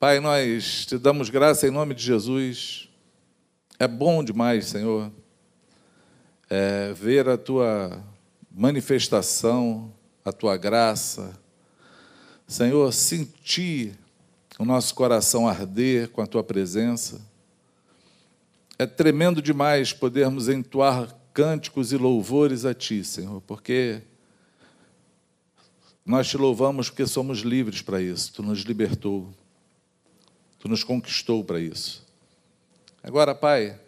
Pai, nós te damos graça em nome de Jesus. É bom demais, Senhor, é, ver a tua manifestação, a tua graça. Senhor, sentir o nosso coração arder com a tua presença. É tremendo demais podermos entoar cânticos e louvores a ti, Senhor, porque nós te louvamos porque somos livres para isso. Tu nos libertou. Tu nos conquistou para isso. Agora, Pai,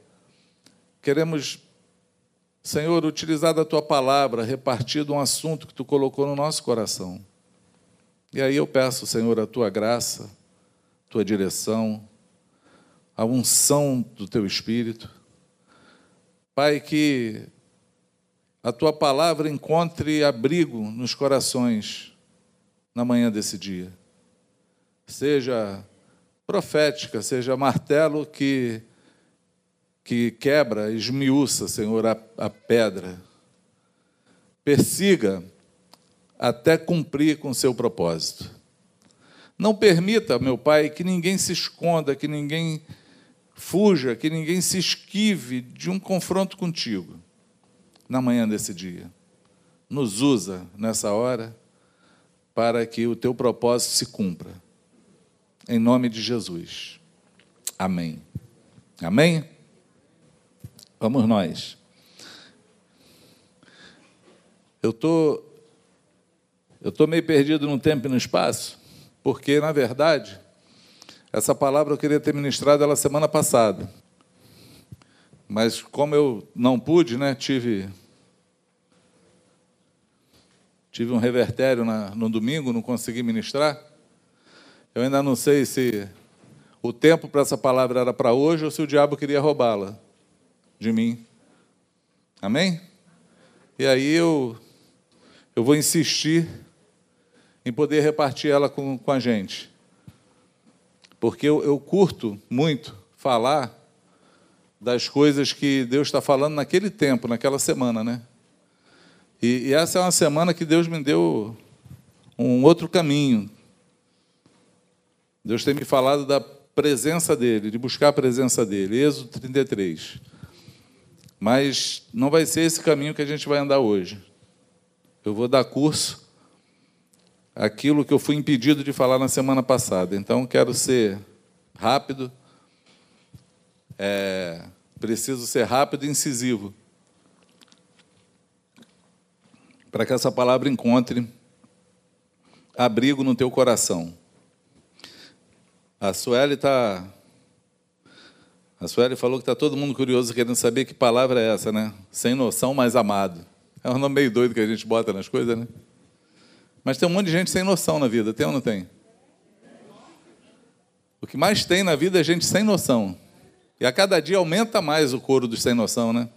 queremos, Senhor, utilizar da tua palavra, repartido um assunto que tu colocou no nosso coração. E aí eu peço, Senhor, a tua graça, tua direção, a unção do teu espírito. Pai, que a tua palavra encontre abrigo nos corações na manhã desse dia. Seja profética, seja martelo que, que quebra, esmiuça, Senhor, a, a pedra. Persiga até cumprir com seu propósito. Não permita, meu Pai, que ninguém se esconda, que ninguém fuja, que ninguém se esquive de um confronto contigo na manhã desse dia. Nos usa nessa hora para que o teu propósito se cumpra em nome de Jesus. Amém. Amém? Vamos nós. Eu tô eu tô meio perdido no tempo e no espaço, porque na verdade essa palavra eu queria ter ministrado ela semana passada. Mas como eu não pude, né, tive tive um revertério na, no domingo, não consegui ministrar. Eu ainda não sei se o tempo para essa palavra era para hoje ou se o diabo queria roubá-la de mim. Amém? E aí eu, eu vou insistir em poder repartir ela com, com a gente. Porque eu, eu curto muito falar das coisas que Deus está falando naquele tempo, naquela semana, né? E, e essa é uma semana que Deus me deu um outro caminho, Deus tem me falado da presença dele, de buscar a presença dele. Êxodo 33. Mas não vai ser esse caminho que a gente vai andar hoje. Eu vou dar curso aquilo que eu fui impedido de falar na semana passada. Então, quero ser rápido, é, preciso ser rápido e incisivo, para que essa palavra encontre abrigo no teu coração. A Sueli está. A Sueli falou que está todo mundo curioso querendo saber que palavra é essa, né? Sem noção, mas amado. É um nome meio doido que a gente bota nas coisas, né? Mas tem um monte de gente sem noção na vida, tem ou não tem? O que mais tem na vida é gente sem noção. E a cada dia aumenta mais o coro dos sem noção, né?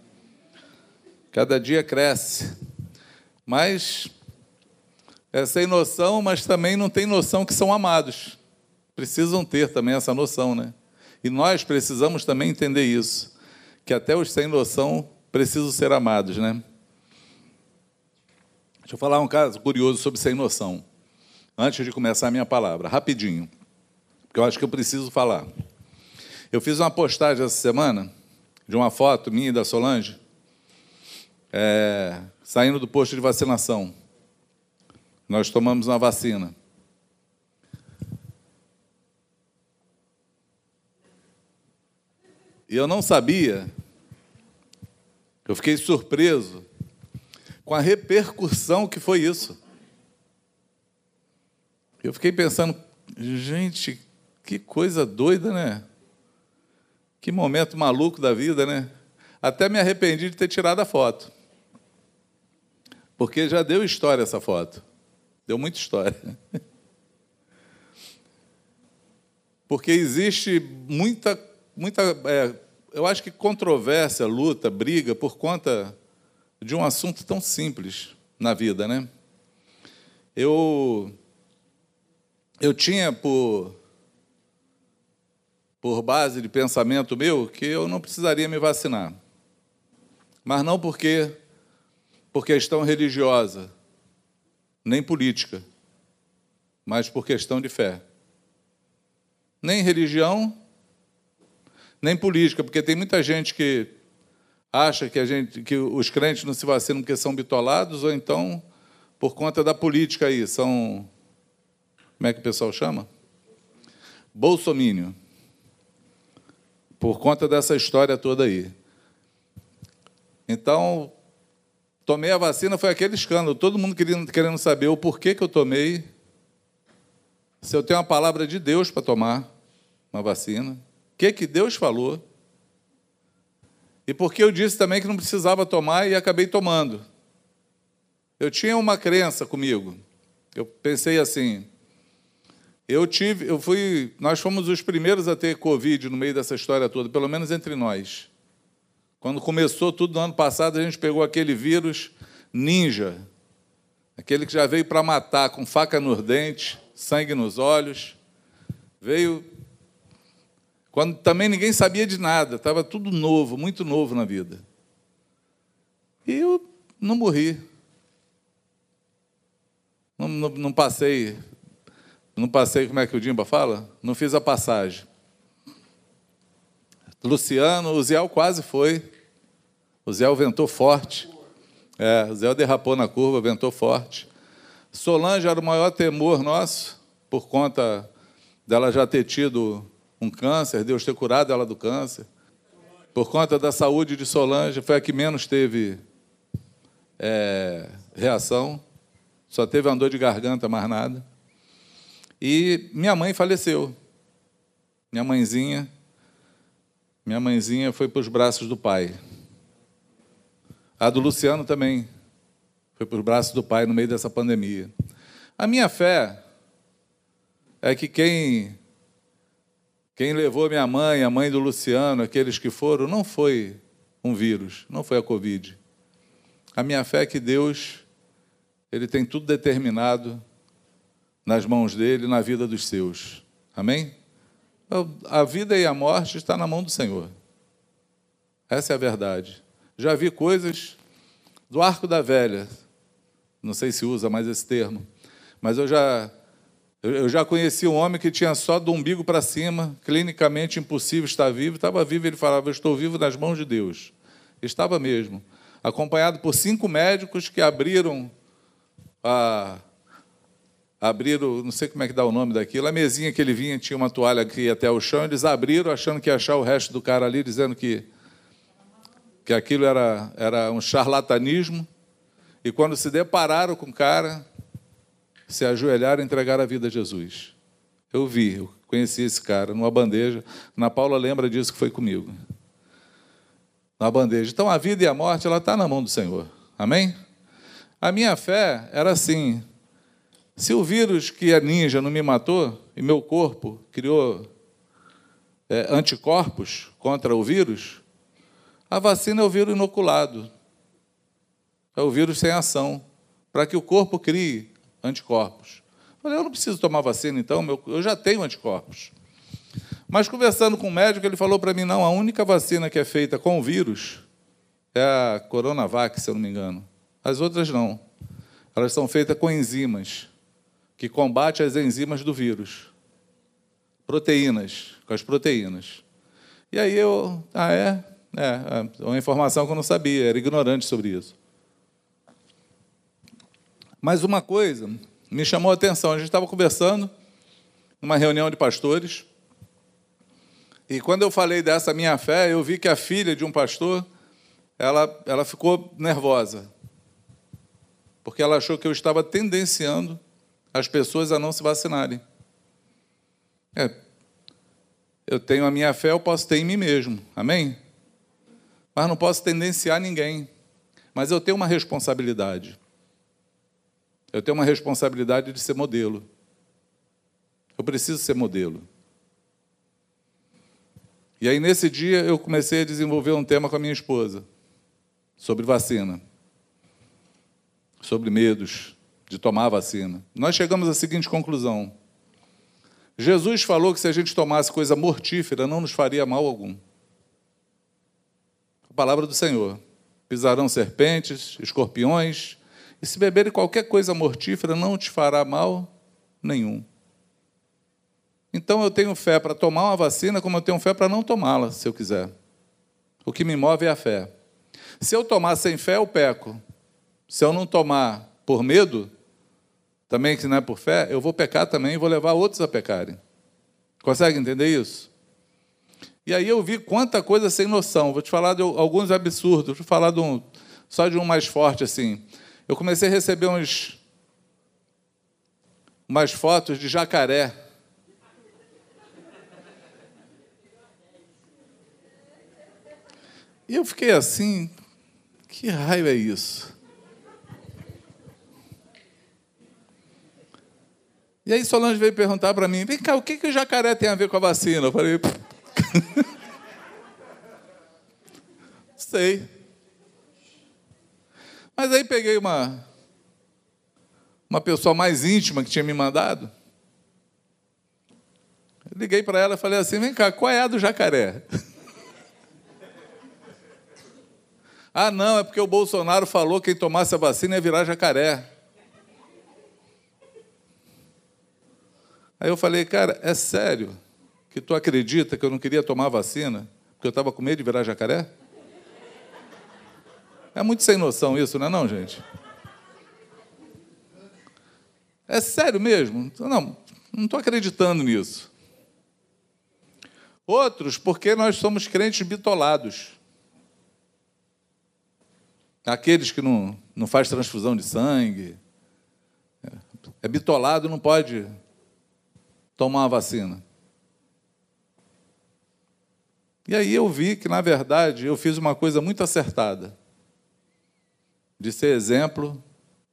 Cada dia cresce. Mas é sem noção, mas também não tem noção que são amados precisam ter também essa noção, né? E nós precisamos também entender isso, que até os sem noção precisam ser amados, né? Deixa eu falar um caso curioso sobre sem noção. Antes de começar a minha palavra, rapidinho, porque eu acho que eu preciso falar. Eu fiz uma postagem essa semana de uma foto minha e da Solange, é, saindo do posto de vacinação. Nós tomamos uma vacina. E eu não sabia, eu fiquei surpreso com a repercussão que foi isso. Eu fiquei pensando, gente, que coisa doida, né? Que momento maluco da vida, né? Até me arrependi de ter tirado a foto. Porque já deu história essa foto. Deu muita história. Porque existe muita muita, é, eu acho que controvérsia, luta, briga por conta de um assunto tão simples na vida, né? Eu eu tinha por por base de pensamento meu que eu não precisaria me vacinar. Mas não porque por questão religiosa, nem política, mas por questão de fé. nem religião, nem política, porque tem muita gente que acha que, a gente, que os crentes não se vacinam porque são bitolados, ou então por conta da política aí, são. Como é que o pessoal chama? Bolsomínio. Por conta dessa história toda aí. Então, tomei a vacina, foi aquele escândalo. Todo mundo querendo, querendo saber o porquê que eu tomei. Se eu tenho uma palavra de Deus para tomar uma vacina. O que, que Deus falou. E porque eu disse também que não precisava tomar e acabei tomando. Eu tinha uma crença comigo. Eu pensei assim, eu tive, eu fui, nós fomos os primeiros a ter Covid no meio dessa história toda, pelo menos entre nós. Quando começou tudo no ano passado, a gente pegou aquele vírus ninja, aquele que já veio para matar, com faca nos dentes, sangue nos olhos. Veio quando também ninguém sabia de nada, estava tudo novo, muito novo na vida. E eu não morri. Não, não, não passei não passei, como é que o Dimba fala? Não fiz a passagem. Luciano, o Zé quase foi. O Zé ventou forte. É, o Zé derrapou na curva, ventou forte. Solange era o maior temor nosso, por conta dela já ter tido um câncer, Deus ter curado ela do câncer. Por conta da saúde de Solange, foi a que menos teve é, reação. Só teve uma dor de garganta, mais nada. E minha mãe faleceu. Minha mãezinha, minha mãezinha foi para os braços do pai. A do Luciano também foi para os braços do pai no meio dessa pandemia. A minha fé é que quem quem levou minha mãe, a mãe do Luciano, aqueles que foram, não foi um vírus, não foi a Covid. A minha fé é que Deus, Ele tem tudo determinado nas mãos dele, na vida dos seus. Amém? A vida e a morte está na mão do Senhor. Essa é a verdade. Já vi coisas do arco da velha. Não sei se usa mais esse termo, mas eu já eu já conheci um homem que tinha só do umbigo para cima, clinicamente impossível estar vivo, estava vivo, ele falava: "Eu estou vivo nas mãos de Deus". Estava mesmo, acompanhado por cinco médicos que abriram a abriram, não sei como é que dá o nome daquilo, a mesinha que ele vinha tinha uma toalha aqui até o chão, eles abriram achando que ia achar o resto do cara ali, dizendo que, que aquilo era, era um charlatanismo, e quando se depararam com o cara, se ajoelharam e entregaram a vida a Jesus. Eu vi, eu conheci esse cara numa bandeja, na Paula lembra disso que foi comigo. Na bandeja. Então a vida e a morte, ela está na mão do Senhor. Amém? A minha fé era assim, se o vírus que é ninja não me matou e meu corpo criou é, anticorpos contra o vírus, a vacina é o vírus inoculado. É o vírus sem ação, para que o corpo crie anticorpos. Eu falei, eu não preciso tomar vacina, então, meu, eu já tenho anticorpos. Mas conversando com o médico, ele falou para mim: não, a única vacina que é feita com o vírus é a Coronavac, se eu não me engano. As outras não. Elas são feitas com enzimas que combate as enzimas do vírus. Proteínas, com as proteínas. E aí eu, ah, é? É, é uma informação que eu não sabia, era ignorante sobre isso. Mas uma coisa me chamou a atenção, a gente estava conversando numa reunião de pastores, e quando eu falei dessa minha fé, eu vi que a filha de um pastor, ela, ela ficou nervosa, porque ela achou que eu estava tendenciando as pessoas a não se vacinarem. É, eu tenho a minha fé, eu posso ter em mim mesmo. Amém? Mas não posso tendenciar ninguém. Mas eu tenho uma responsabilidade. Eu tenho uma responsabilidade de ser modelo. Eu preciso ser modelo. E aí, nesse dia, eu comecei a desenvolver um tema com a minha esposa sobre vacina, sobre medos, de tomar vacina. Nós chegamos à seguinte conclusão: Jesus falou que se a gente tomasse coisa mortífera, não nos faria mal algum. A palavra do Senhor. Pisarão serpentes, escorpiões, e se beberem qualquer coisa mortífera, não te fará mal nenhum. Então eu tenho fé para tomar uma vacina, como eu tenho fé para não tomá-la, se eu quiser. O que me move é a fé. Se eu tomar sem fé, eu peco. Se eu não tomar por medo, também que não é por fé, eu vou pecar também e vou levar outros a pecarem. Consegue entender isso? E aí eu vi quanta coisa sem noção. Vou te falar de alguns absurdos. Vou te falar de um, só de um mais forte assim. Eu comecei a receber uns umas fotos de jacaré. E eu fiquei assim, que raio é isso? E aí Solange veio perguntar para mim, vem cá, o que, que o jacaré tem a ver com a vacina? Eu falei, sei. Mas aí peguei uma, uma pessoa mais íntima que tinha me mandado. Liguei para ela e falei assim: vem cá, qual é a do jacaré? ah, não, é porque o Bolsonaro falou que quem tomasse a vacina ia virar jacaré. Aí eu falei, cara, é sério que tu acredita que eu não queria tomar vacina porque eu estava com medo de virar jacaré? É muito sem noção isso, não é não, gente? É sério mesmo? Não, não estou acreditando nisso. Outros, porque nós somos crentes bitolados. Aqueles que não, não faz transfusão de sangue. É bitolado, não pode tomar uma vacina. E aí eu vi que, na verdade, eu fiz uma coisa muito acertada de ser exemplo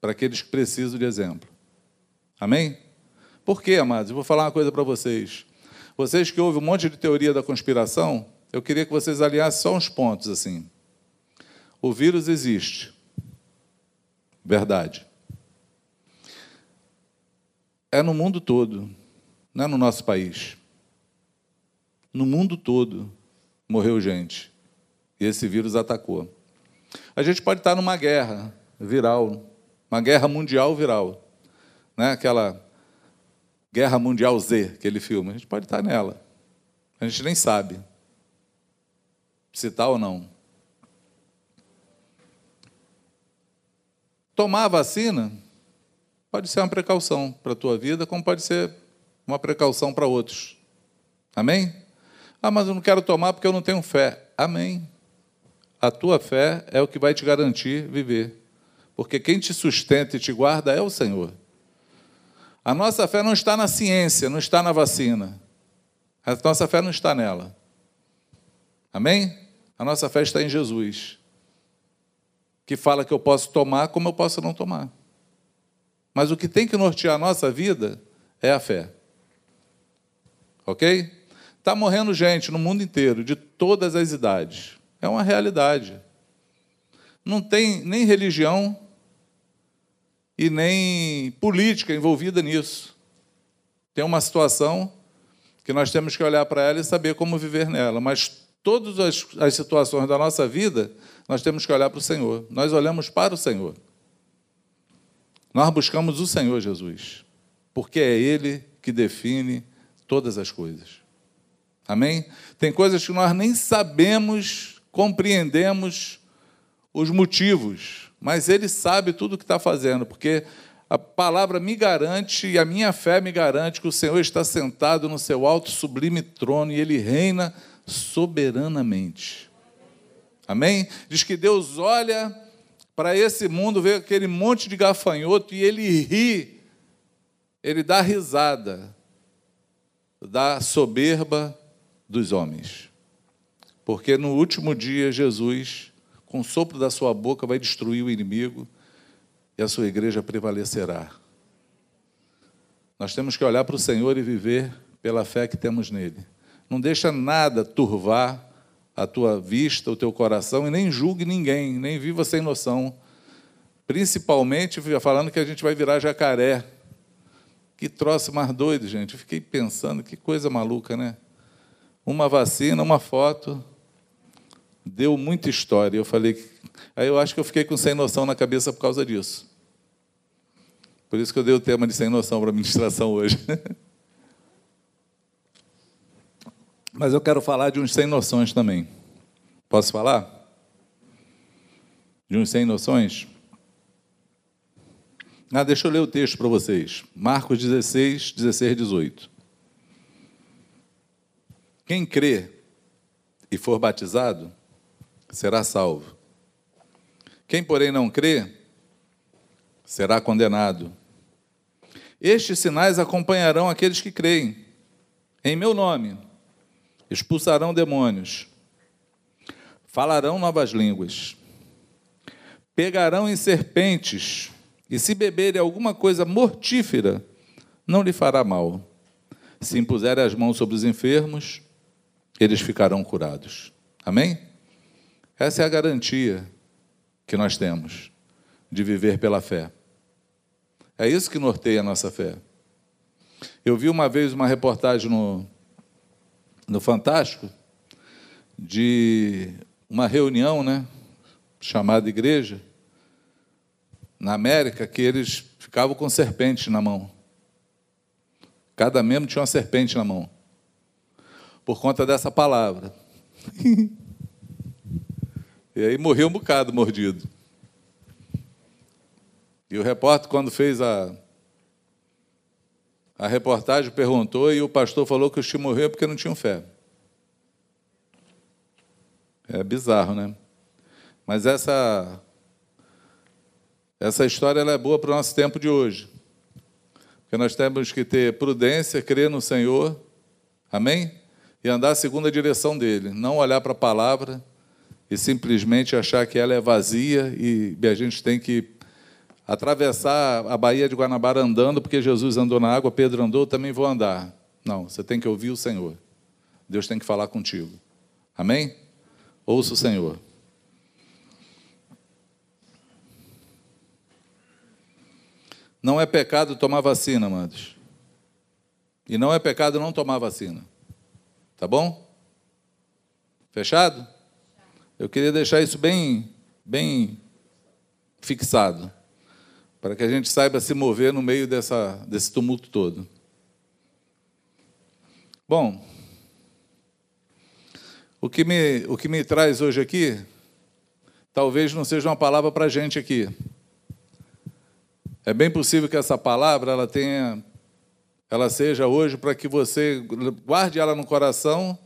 para aqueles que precisam de exemplo. Amém? Por quê, amados? Eu vou falar uma coisa para vocês. Vocês que ouvem um monte de teoria da conspiração, eu queria que vocês aliassem só uns pontos assim. O vírus existe. Verdade. É no mundo todo não é no nosso país. No mundo todo morreu gente. E esse vírus atacou. A gente pode estar numa guerra viral, uma guerra mundial viral. Né? Aquela Guerra Mundial Z, aquele filme. A gente pode estar nela. A gente nem sabe se está ou não. Tomar a vacina pode ser uma precaução para a tua vida, como pode ser uma precaução para outros. Amém? Ah, mas eu não quero tomar porque eu não tenho fé. Amém. A tua fé é o que vai te garantir viver. Porque quem te sustenta e te guarda é o Senhor. A nossa fé não está na ciência, não está na vacina. A nossa fé não está nela. Amém? A nossa fé está em Jesus, que fala que eu posso tomar como eu posso não tomar. Mas o que tem que nortear a nossa vida é a fé. Ok? Está morrendo gente no mundo inteiro, de todas as idades. É uma realidade. Não tem nem religião e nem política envolvida nisso. Tem uma situação que nós temos que olhar para ela e saber como viver nela. Mas todas as, as situações da nossa vida, nós temos que olhar para o Senhor. Nós olhamos para o Senhor. Nós buscamos o Senhor Jesus, porque é Ele que define todas as coisas. Amém? Tem coisas que nós nem sabemos, compreendemos os motivos, mas Ele sabe tudo o que está fazendo, porque a palavra me garante e a minha fé me garante que o Senhor está sentado no seu alto sublime trono e Ele reina soberanamente. Amém? Diz que Deus olha para esse mundo, vê aquele monte de gafanhoto e Ele ri, Ele dá risada da soberba dos homens. Porque no último dia, Jesus, com o sopro da sua boca, vai destruir o inimigo e a sua igreja prevalecerá. Nós temos que olhar para o Senhor e viver pela fé que temos nele. Não deixa nada turvar a tua vista, o teu coração, e nem julgue ninguém, nem viva sem noção. Principalmente falando que a gente vai virar jacaré que troço mais doido, gente. Fiquei pensando, que coisa maluca, né? Uma vacina, uma foto, deu muita história. Eu falei, aí eu acho que eu fiquei com sem noção na cabeça por causa disso. Por isso que eu dei o tema de sem noção para a ministração hoje. Mas eu quero falar de uns sem noções também. Posso falar? De uns sem noções? Ah, deixa eu ler o texto para vocês. Marcos 16, 16, 18. Quem crê e for batizado será salvo. Quem, porém, não crê será condenado. Estes sinais acompanharão aqueles que creem. Em meu nome expulsarão demônios, falarão novas línguas, pegarão em serpentes, e se beberem alguma coisa mortífera, não lhe fará mal. Se impuserem as mãos sobre os enfermos, eles ficarão curados. Amém? Essa é a garantia que nós temos de viver pela fé. É isso que norteia a nossa fé. Eu vi uma vez uma reportagem no, no Fantástico de uma reunião, né, chamada igreja, na América, que eles ficavam com serpente na mão. Cada membro tinha uma serpente na mão. Por conta dessa palavra. e aí morreu um bocado mordido. E o repórter, quando fez a, a reportagem, perguntou e o pastor falou que os que morreram porque não tinham fé. É bizarro, né? Mas essa essa história é boa para o nosso tempo de hoje. Porque nós temos que ter prudência, crer no Senhor, amém? E andar segundo a direção dele, não olhar para a palavra e simplesmente achar que ela é vazia e a gente tem que atravessar a Baía de Guanabara andando, porque Jesus andou na água, Pedro andou, também vou andar. Não, você tem que ouvir o Senhor. Deus tem que falar contigo. Amém? Ouça o Senhor. Não é pecado tomar vacina, amados. E não é pecado não tomar vacina. Tá bom? Fechado? Eu queria deixar isso bem, bem fixado, para que a gente saiba se mover no meio dessa, desse tumulto todo. Bom, o que me, o que me traz hoje aqui, talvez não seja uma palavra para a gente aqui, é bem possível que essa palavra ela tenha, ela seja hoje para que você guarde ela no coração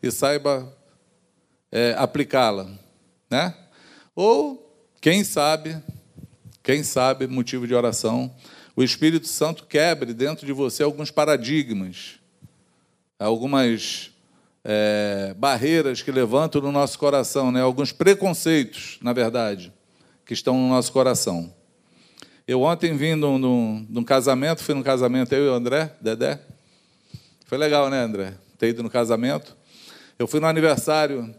e saiba é, aplicá-la, né? Ou quem sabe, quem sabe, motivo de oração, o Espírito Santo quebre dentro de você alguns paradigmas, algumas é, barreiras que levantam no nosso coração, né? Alguns preconceitos, na verdade, que estão no nosso coração. Eu ontem vim num, num casamento, fui num casamento, eu e o André, Dedé. Foi legal, né, André? Ter ido no casamento. Eu fui no aniversário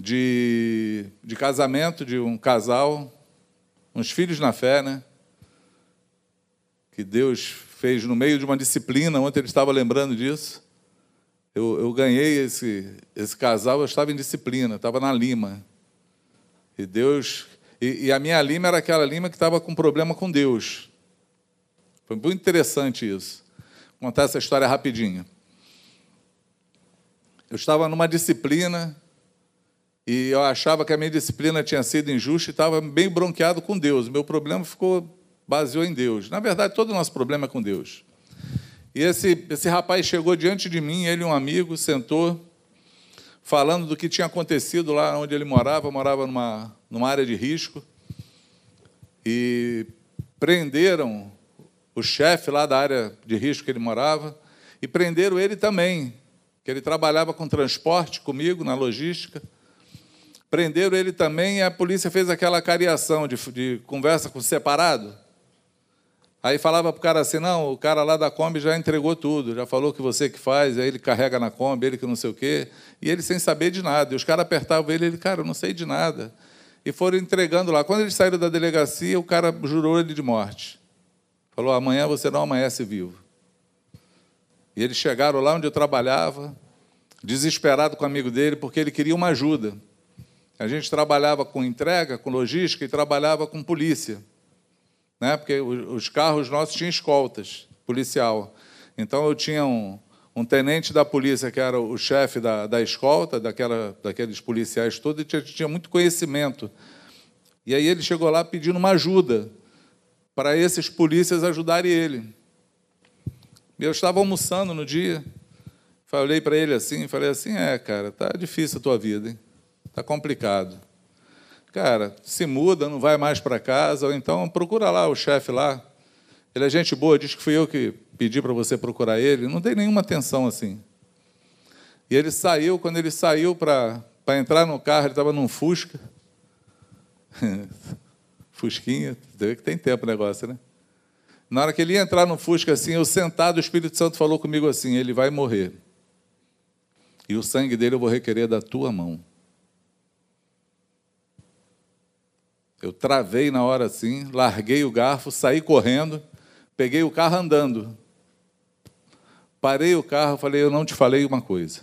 de, de casamento de um casal, uns filhos na fé, né? Que Deus fez no meio de uma disciplina, ontem ele estava lembrando disso. Eu, eu ganhei esse, esse casal, eu estava em disciplina, estava na Lima. E Deus e, e a minha lima era aquela lima que estava com problema com Deus. Foi muito interessante isso. Vou contar essa história rapidinho. Eu estava numa disciplina e eu achava que a minha disciplina tinha sido injusta e estava bem bronqueado com Deus. Meu problema ficou baseou em Deus. Na verdade, todo o nosso problema é com Deus. E esse, esse rapaz chegou diante de mim, ele um amigo, sentou, falando do que tinha acontecido lá onde ele morava, morava numa, numa área de risco, e prenderam o chefe lá da área de risco que ele morava, e prenderam ele também, que ele trabalhava com transporte comigo, na logística. Prenderam ele também e a polícia fez aquela cariação de, de conversa com separado. Aí falava para o cara assim, não, o cara lá da Kombi já entregou tudo, já falou que você que faz, aí ele carrega na Kombi, ele que não sei o quê, e ele sem saber de nada. E os caras apertavam ele, ele, cara, eu não sei de nada. E foram entregando lá. Quando eles saíram da delegacia, o cara jurou ele de morte. Falou, amanhã você não amanhece vivo. E eles chegaram lá onde eu trabalhava, desesperado com o amigo dele, porque ele queria uma ajuda. A gente trabalhava com entrega, com logística e trabalhava com polícia né? porque os carros nossos tinham escoltas policial. Então eu tinha um, um tenente da polícia, que era o chefe da, da escolta, daquela, daqueles policiais todos, tinha, tinha muito conhecimento. E aí ele chegou lá pedindo uma ajuda para esses polícias ajudarem ele. Eu estava almoçando no dia, falei para ele assim, falei assim, é, cara, tá difícil a tua vida, hein? Tá complicado. Cara, se muda, não vai mais para casa, ou então procura lá o chefe lá. Ele é gente boa, diz que fui eu que pedi para você procurar ele. Não tem nenhuma atenção assim. E ele saiu, quando ele saiu para entrar no carro, ele estava num Fusca. Fusquinha, vê que tem tempo o negócio, né? Na hora que ele ia entrar no Fusca assim, eu sentado, o Espírito Santo falou comigo assim: ele vai morrer. E o sangue dele eu vou requerer da tua mão. Eu travei na hora assim, larguei o garfo, saí correndo, peguei o carro andando. Parei o carro, falei: Eu não te falei uma coisa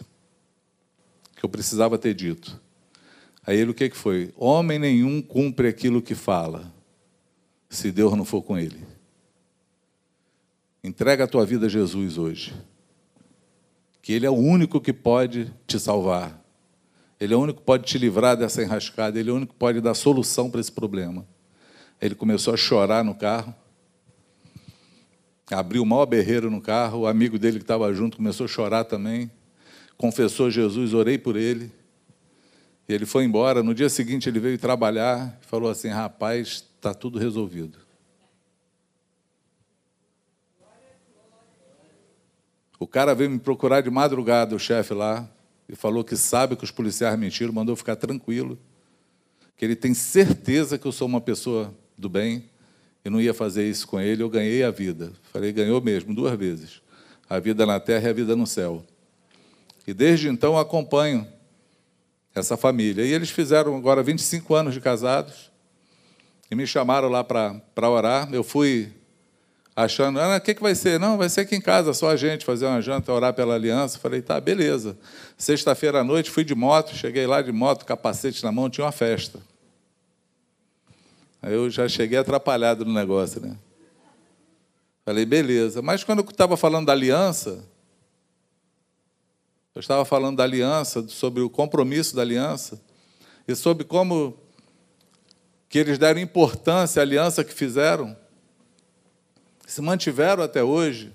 que eu precisava ter dito. Aí ele o que, que foi? Homem nenhum cumpre aquilo que fala, se Deus não for com ele. Entrega a tua vida a Jesus hoje. Que Ele é o único que pode te salvar. Ele é o único que pode te livrar dessa enrascada. Ele é o único que pode dar solução para esse problema. Ele começou a chorar no carro. Abriu o maior berreiro no carro. O amigo dele que estava junto começou a chorar também. Confessou Jesus, orei por ele. E ele foi embora. No dia seguinte, ele veio trabalhar e falou assim: Rapaz, está tudo resolvido. O cara veio me procurar de madrugada, o chefe lá, e falou que sabe que os policiais mentiram, mandou ficar tranquilo, que ele tem certeza que eu sou uma pessoa do bem e não ia fazer isso com ele. Eu ganhei a vida. Falei, ganhou mesmo, duas vezes: a vida na terra e a vida no céu. E desde então acompanho essa família. E eles fizeram agora 25 anos de casados e me chamaram lá para orar. Eu fui achando, ah, o que, que vai ser? Não, vai ser aqui em casa, só a gente, fazer uma janta, orar pela aliança. Falei, tá, beleza. Sexta-feira à noite fui de moto, cheguei lá de moto, capacete na mão, tinha uma festa. Aí eu já cheguei atrapalhado no negócio, né? Falei, beleza. Mas quando eu estava falando da aliança, eu estava falando da aliança, sobre o compromisso da aliança, e sobre como que eles deram importância à aliança que fizeram, se mantiveram até hoje,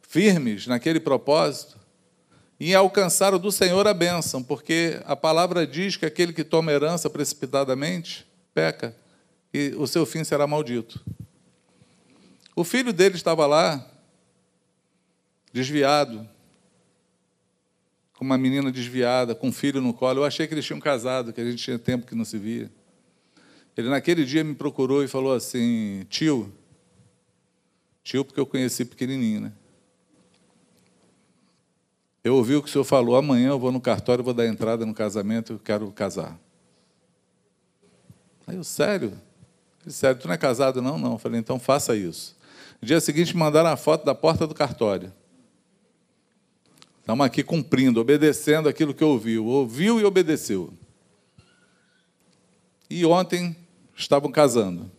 firmes naquele propósito, e alcançaram do Senhor a bênção, porque a palavra diz que aquele que toma herança precipitadamente peca, e o seu fim será maldito. O filho dele estava lá, desviado, com uma menina desviada, com um filho no colo. Eu achei que eles tinham casado, que a gente tinha tempo que não se via. Ele naquele dia me procurou e falou assim: tio, tio, porque eu conheci pequenininho, né? Eu ouvi o que o senhor falou, amanhã eu vou no cartório, vou dar entrada no casamento, eu quero casar. Aí eu, sério? Ele, sério, tu não é casado? Não, não. Eu falei, então faça isso. No dia seguinte mandaram a foto da porta do cartório. Estamos aqui cumprindo, obedecendo aquilo que ouviu. Ouviu e obedeceu. E ontem estavam casando.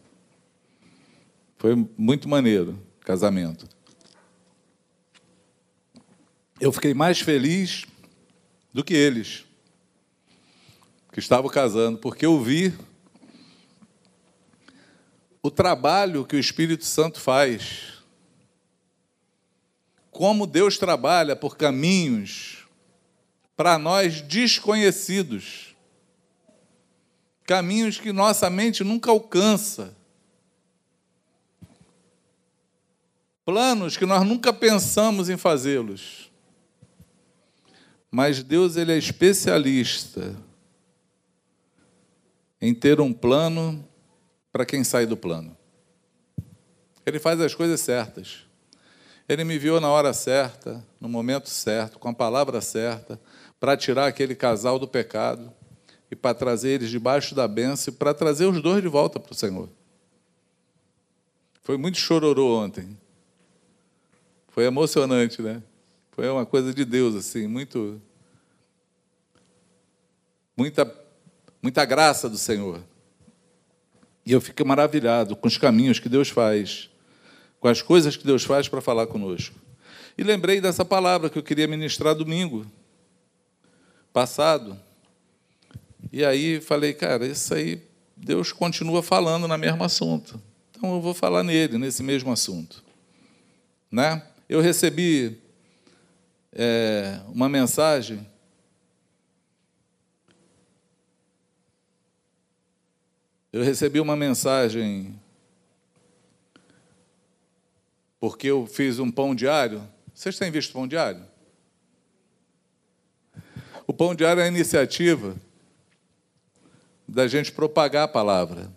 Foi muito maneiro o casamento. Eu fiquei mais feliz do que eles, que estavam casando, porque eu vi o trabalho que o Espírito Santo faz como Deus trabalha por caminhos para nós desconhecidos, caminhos que nossa mente nunca alcança, planos que nós nunca pensamos em fazê-los. Mas Deus ele é especialista em ter um plano para quem sai do plano. Ele faz as coisas certas. Ele me enviou na hora certa, no momento certo, com a palavra certa, para tirar aquele casal do pecado e para trazer eles debaixo da bênção e para trazer os dois de volta para o Senhor. Foi muito chororô ontem. Foi emocionante, né? Foi uma coisa de Deus, assim, muito. Muita, muita graça do Senhor. E eu fico maravilhado com os caminhos que Deus faz com as coisas que Deus faz para falar conosco. E lembrei dessa palavra que eu queria ministrar domingo passado. E aí falei, cara, isso aí Deus continua falando no mesmo assunto. Então eu vou falar nele, nesse mesmo assunto. Né? Eu recebi é, uma mensagem Eu recebi uma mensagem porque eu fiz um pão diário. Vocês têm visto pão diário? O pão diário é a iniciativa da gente propagar a palavra,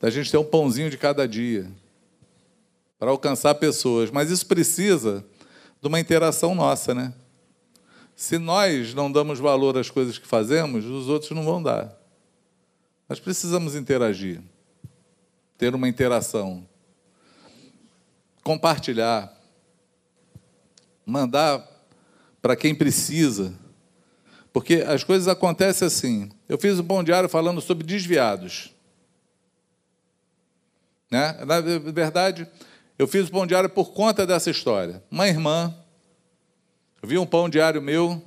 da gente ter um pãozinho de cada dia para alcançar pessoas. Mas isso precisa de uma interação nossa, né? Se nós não damos valor às coisas que fazemos, os outros não vão dar. Nós precisamos interagir, ter uma interação, compartilhar, mandar para quem precisa. Porque as coisas acontecem assim. Eu fiz um bom diário falando sobre desviados. Né? Na verdade, eu fiz o pão diário por conta dessa história. Uma irmã viu um pão diário meu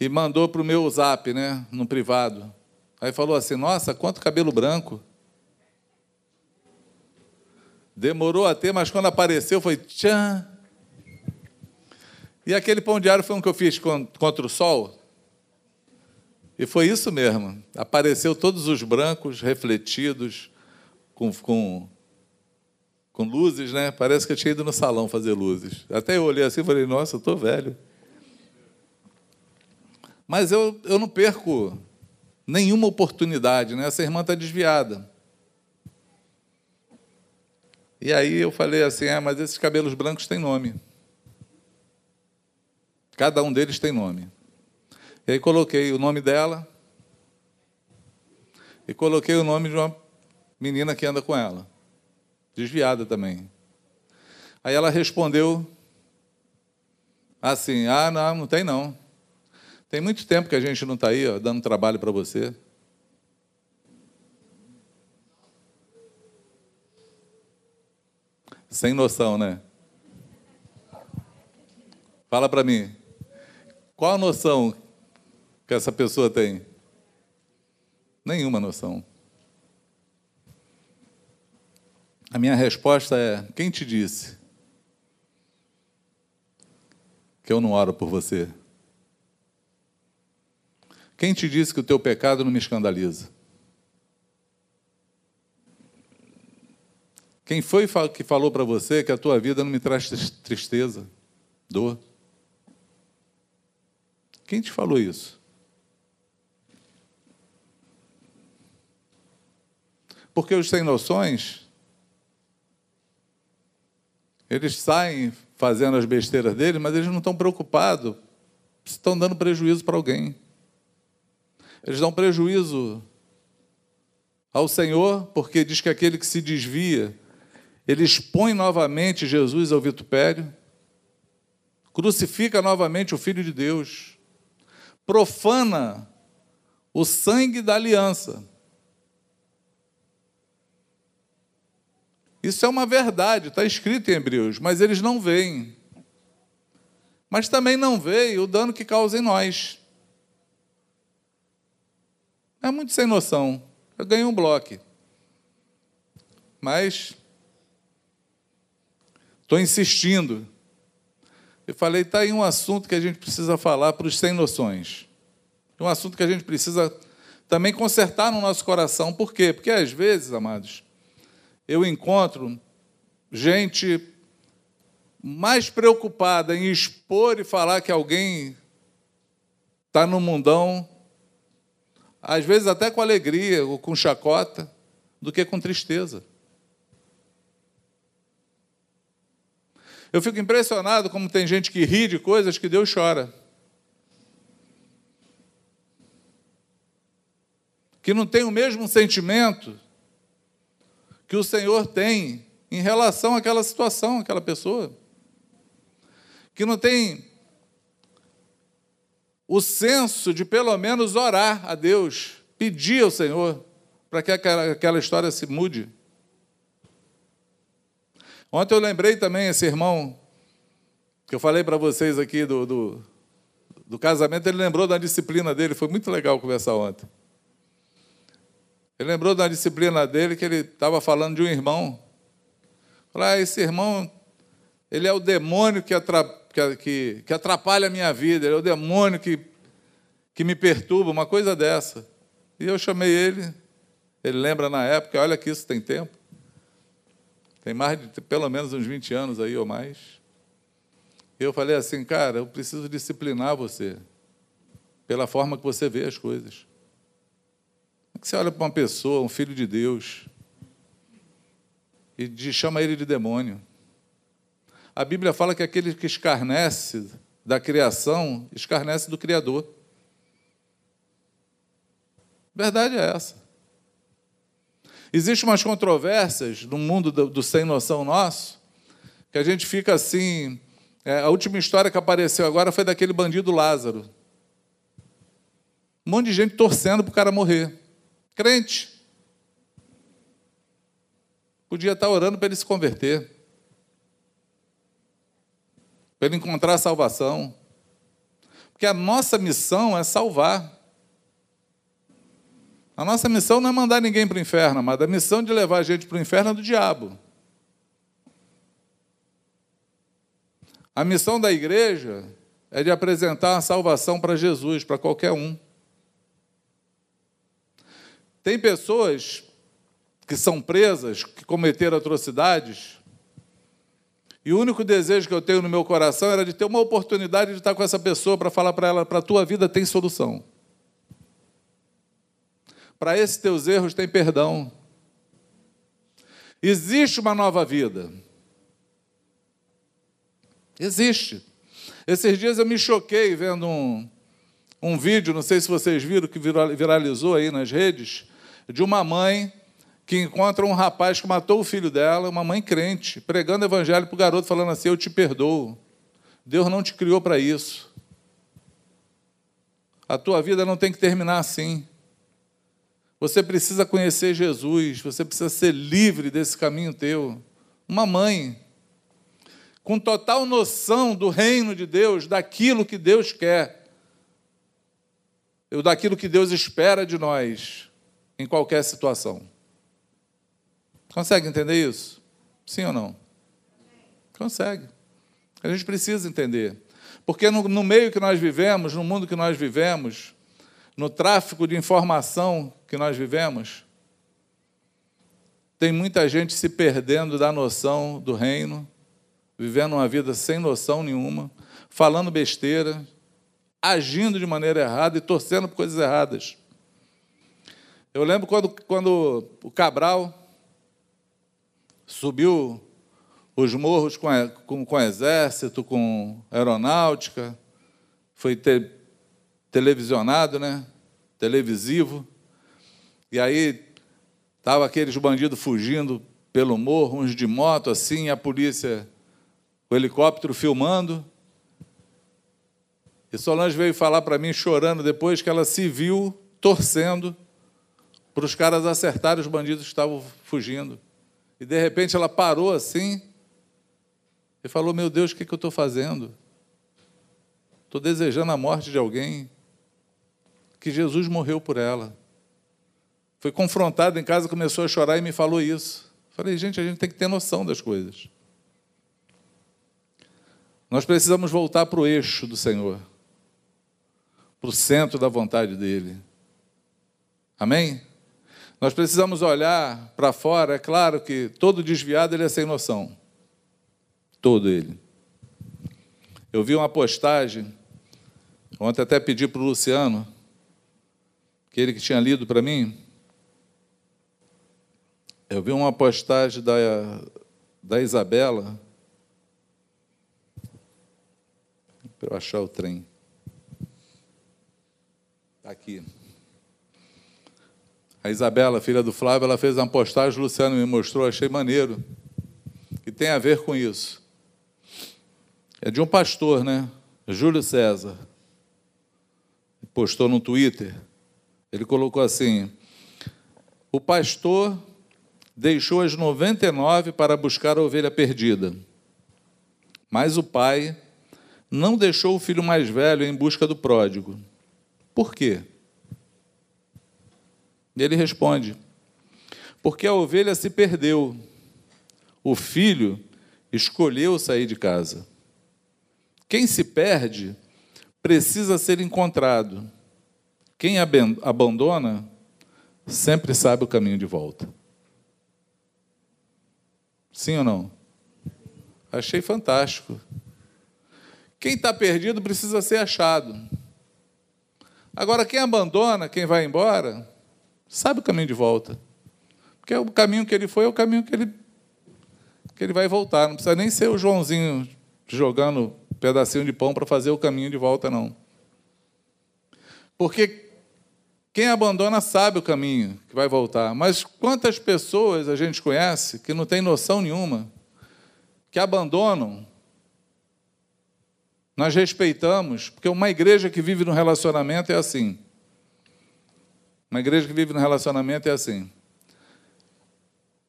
e mandou para o meu zap, né, no privado. Aí falou assim: Nossa, quanto cabelo branco. Demorou a ter, mas quando apareceu foi tchan. E aquele pão diário foi um que eu fiz contra o sol. E foi isso mesmo. Apareceu todos os brancos refletidos, com, com, com luzes, né? Parece que eu tinha ido no salão fazer luzes. Até eu olhei assim e falei, nossa, eu estou velho. Mas eu, eu não perco nenhuma oportunidade, né? Essa irmã está desviada. E aí eu falei assim: é, mas esses cabelos brancos têm nome. Cada um deles tem nome. E aí coloquei o nome dela e coloquei o nome de uma menina que anda com ela, desviada também. Aí ela respondeu assim: Ah, não, não tem não. Tem muito tempo que a gente não está aí ó, dando trabalho para você. Sem noção, né? Fala para mim. Qual a noção que essa pessoa tem? Nenhuma noção. A minha resposta é: quem te disse que eu não oro por você? Quem te disse que o teu pecado não me escandaliza? Quem foi que falou para você que a tua vida não me traz tristeza, dor? Quem te falou isso? Porque os sem noções, eles saem fazendo as besteiras deles, mas eles não estão preocupados se estão dando prejuízo para alguém. Eles dão prejuízo ao Senhor, porque diz que aquele que se desvia, ele expõe novamente Jesus ao vitupério, crucifica novamente o Filho de Deus, profana o sangue da aliança. Isso é uma verdade, está escrito em Hebreus, mas eles não veem. Mas também não veem o dano que causa em nós. É muito sem noção. Eu ganhei um bloco. Mas estou insistindo. Eu falei, está aí um assunto que a gente precisa falar para os sem noções. Um assunto que a gente precisa também consertar no nosso coração. Por quê? Porque às vezes, amados, eu encontro gente mais preocupada em expor e falar que alguém está no mundão às vezes até com alegria ou com chacota, do que com tristeza. Eu fico impressionado como tem gente que ri de coisas que Deus chora. Que não tem o mesmo sentimento que o Senhor tem em relação àquela situação, àquela pessoa. Que não tem o senso de pelo menos orar a Deus, pedir ao Senhor para que aquela, história se mude. Ontem eu lembrei também esse irmão que eu falei para vocês aqui do, do, do, casamento, ele lembrou da disciplina dele, foi muito legal conversar ontem. Ele lembrou da disciplina dele que ele estava falando de um irmão. Falou, ah, esse irmão, ele é o demônio que, que, que atrapalha a minha vida, ele é o demônio que, que me perturba, uma coisa dessa. E eu chamei ele, ele lembra na época, olha que isso tem tempo. Tem mais de pelo menos uns 20 anos aí ou mais. Eu falei assim, cara, eu preciso disciplinar você pela forma que você vê as coisas. Que você olha para uma pessoa, um filho de Deus, e chama ele de demônio? A Bíblia fala que aquele que escarnece da criação, escarnece do Criador. Verdade é essa. Existem umas controvérsias no mundo do, do sem noção nosso, que a gente fica assim. É, a última história que apareceu agora foi daquele bandido Lázaro. Um monte de gente torcendo para o cara morrer. Crente. Podia estar orando para ele se converter. Para ele encontrar salvação. Porque a nossa missão é salvar. A nossa missão não é mandar ninguém para o inferno, mas a missão de levar a gente para o inferno é do diabo. A missão da igreja é de apresentar a salvação para Jesus, para qualquer um. Tem pessoas que são presas, que cometeram atrocidades, e o único desejo que eu tenho no meu coração era de ter uma oportunidade de estar com essa pessoa para falar para ela: para a tua vida tem solução. Para esses teus erros tem perdão. Existe uma nova vida. Existe. Esses dias eu me choquei vendo um, um vídeo, não sei se vocês viram, que viralizou aí nas redes, de uma mãe que encontra um rapaz que matou o filho dela, uma mãe crente, pregando o evangelho para o garoto, falando assim: Eu te perdoo. Deus não te criou para isso. A tua vida não tem que terminar assim. Você precisa conhecer Jesus, você precisa ser livre desse caminho teu. Uma mãe, com total noção do reino de Deus, daquilo que Deus quer, daquilo que Deus espera de nós, em qualquer situação. Consegue entender isso? Sim ou não? Consegue. A gente precisa entender. Porque no, no meio que nós vivemos, no mundo que nós vivemos, no tráfico de informação que nós vivemos, tem muita gente se perdendo da noção do reino, vivendo uma vida sem noção nenhuma, falando besteira, agindo de maneira errada e torcendo por coisas erradas. Eu lembro quando, quando o Cabral subiu os morros com, com, com exército, com aeronáutica, foi ter televisionado, né? televisivo. E aí tava aqueles bandidos fugindo pelo morro, uns de moto assim, a polícia, o helicóptero filmando. E Solange veio falar para mim chorando depois que ela se viu torcendo para os caras acertarem os bandidos que estavam fugindo. E de repente ela parou assim e falou: Meu Deus, o que, que eu estou fazendo? Estou desejando a morte de alguém que Jesus morreu por ela. Foi confrontada em casa, começou a chorar e me falou isso. Falei, gente, a gente tem que ter noção das coisas. Nós precisamos voltar para o eixo do Senhor, para o centro da vontade dEle. Amém? Nós precisamos olhar para fora, é claro que todo desviado ele é sem noção. Todo ele. Eu vi uma postagem, ontem até pedi para o Luciano, aquele que tinha lido para mim, eu vi uma postagem da, da Isabela, para eu achar o trem. Está aqui. A Isabela, filha do Flávio, ela fez uma postagem, o Luciano me mostrou, achei maneiro. E tem a ver com isso. É de um pastor, né? Júlio César. Postou no Twitter. Ele colocou assim: o pastor deixou as 99 para buscar a ovelha perdida. Mas o pai não deixou o filho mais velho em busca do pródigo. Por quê? Ele responde: Porque a ovelha se perdeu. O filho escolheu sair de casa. Quem se perde precisa ser encontrado. Quem abandona sempre sabe o caminho de volta. Sim ou não? Achei fantástico. Quem está perdido precisa ser achado. Agora, quem abandona, quem vai embora, sabe o caminho de volta. Porque o caminho que ele foi é o caminho que ele, que ele vai voltar. Não precisa nem ser o Joãozinho jogando pedacinho de pão para fazer o caminho de volta, não. Porque quem abandona sabe o caminho que vai voltar. Mas quantas pessoas a gente conhece que não tem noção nenhuma, que abandonam nós respeitamos, porque uma igreja que vive no relacionamento é assim. Uma igreja que vive no relacionamento é assim.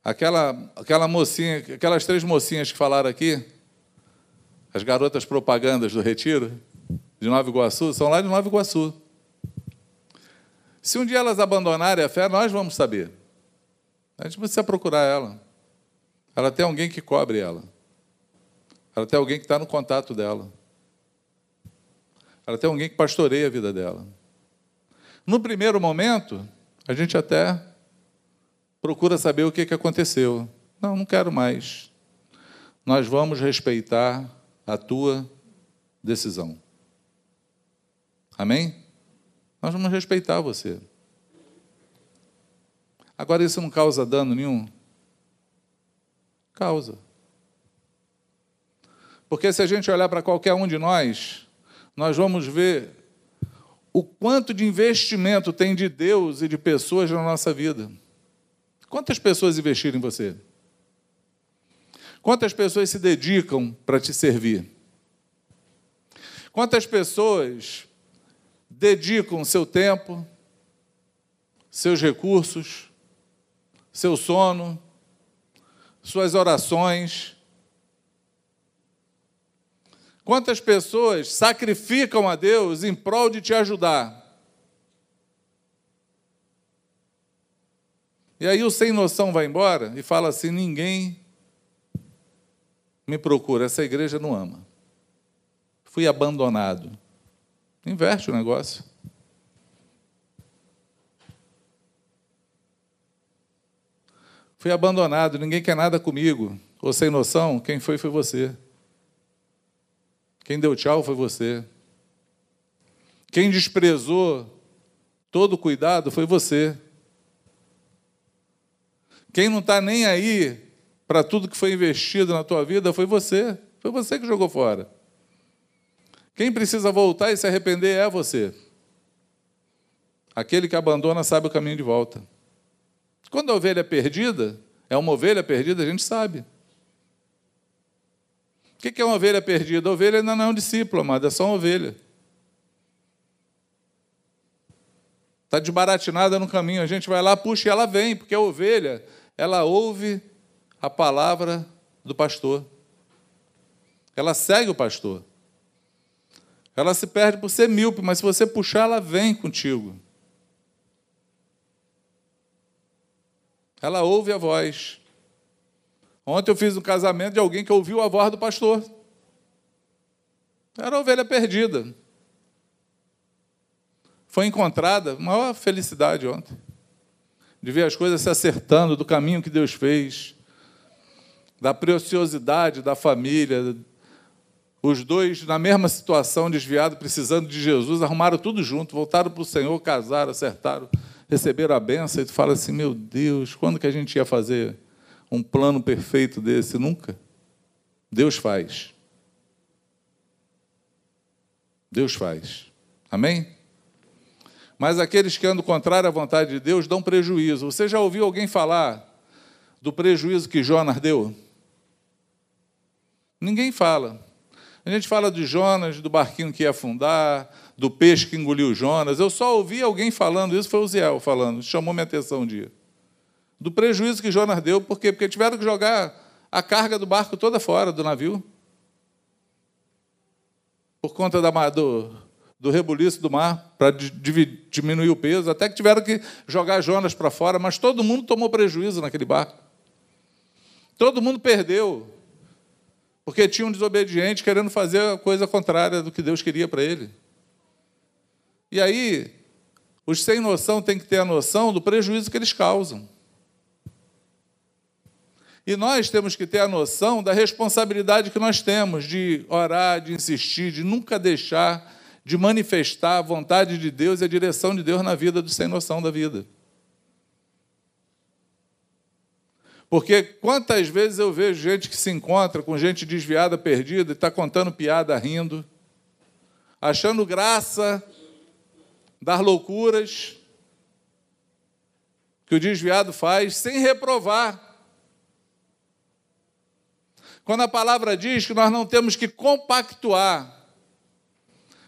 Aquela, aquela mocinha, aquelas três mocinhas que falaram aqui, as garotas propagandas do Retiro, de Nova Iguaçu, são lá de Nova Iguaçu. Se um dia elas abandonarem a fé, nós vamos saber. A gente precisa procurar ela. Ela tem alguém que cobre ela. Ela tem alguém que está no contato dela. Ela tem alguém que pastoreia a vida dela. No primeiro momento, a gente até procura saber o que, que aconteceu. Não, não quero mais. Nós vamos respeitar a tua decisão. Amém? Nós vamos respeitar você. Agora, isso não causa dano nenhum? Causa. Porque se a gente olhar para qualquer um de nós, nós vamos ver o quanto de investimento tem de Deus e de pessoas na nossa vida. Quantas pessoas investiram em você? Quantas pessoas se dedicam para te servir? Quantas pessoas dedicam seu tempo, seus recursos, seu sono, suas orações, Quantas pessoas sacrificam a Deus em prol de te ajudar? E aí o sem noção vai embora e fala assim: ninguém me procura, essa igreja não ama. Fui abandonado. Inverte o negócio. Fui abandonado, ninguém quer nada comigo. Ou sem noção, quem foi foi você. Quem deu tchau foi você. Quem desprezou todo o cuidado foi você. Quem não está nem aí para tudo que foi investido na tua vida foi você. Foi você que jogou fora. Quem precisa voltar e se arrepender é você. Aquele que abandona sabe o caminho de volta. Quando a ovelha é perdida, é uma ovelha perdida, a gente sabe. O que é uma ovelha perdida? A ovelha ainda não é um discípulo, amado, é só uma ovelha. Está desbaratinada no caminho, a gente vai lá, puxa e ela vem, porque a ovelha, ela ouve a palavra do pastor. Ela segue o pastor. Ela se perde por ser míope, mas se você puxar, ela vem contigo. Ela ouve a voz. Ontem eu fiz um casamento de alguém que ouviu a voz do pastor. Era ovelha perdida. Foi encontrada, maior felicidade ontem. De ver as coisas se acertando do caminho que Deus fez, da preciosidade da família. Os dois, na mesma situação, desviados, precisando de Jesus, arrumaram tudo junto, voltaram para o Senhor, casaram, acertaram, receberam a benção. E tu fala assim: meu Deus, quando que a gente ia fazer um plano perfeito desse? Nunca. Deus faz. Deus faz. Amém? Mas aqueles que andam contrário à vontade de Deus dão prejuízo. Você já ouviu alguém falar do prejuízo que Jonas deu? Ninguém fala. A gente fala de Jonas, do barquinho que ia afundar, do peixe que engoliu Jonas. Eu só ouvi alguém falando isso, foi o Ziel falando, chamou minha atenção um dia. Do prejuízo que Jonas deu, por quê? Porque tiveram que jogar a carga do barco toda fora do navio. Por conta da, do, do rebuliço do mar, para diminuir o peso, até que tiveram que jogar Jonas para fora, mas todo mundo tomou prejuízo naquele barco. Todo mundo perdeu, porque tinha um desobediente querendo fazer a coisa contrária do que Deus queria para ele. E aí, os sem noção têm que ter a noção do prejuízo que eles causam. E nós temos que ter a noção da responsabilidade que nós temos de orar, de insistir, de nunca deixar de manifestar a vontade de Deus e a direção de Deus na vida do sem noção da vida. Porque quantas vezes eu vejo gente que se encontra com gente desviada, perdida, e está contando piada, rindo, achando graça dar loucuras que o desviado faz, sem reprovar. Quando a palavra diz que nós não temos que compactuar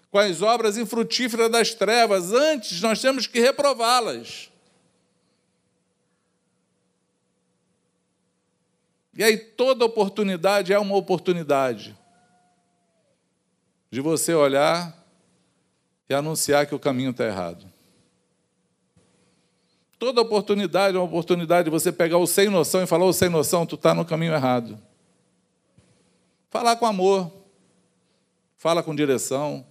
com as obras infrutíferas das trevas, antes nós temos que reprová-las. E aí toda oportunidade é uma oportunidade de você olhar e anunciar que o caminho está errado. Toda oportunidade é uma oportunidade de você pegar o sem noção e falar, o sem noção, tu está no caminho errado. Falar com amor, fala com direção.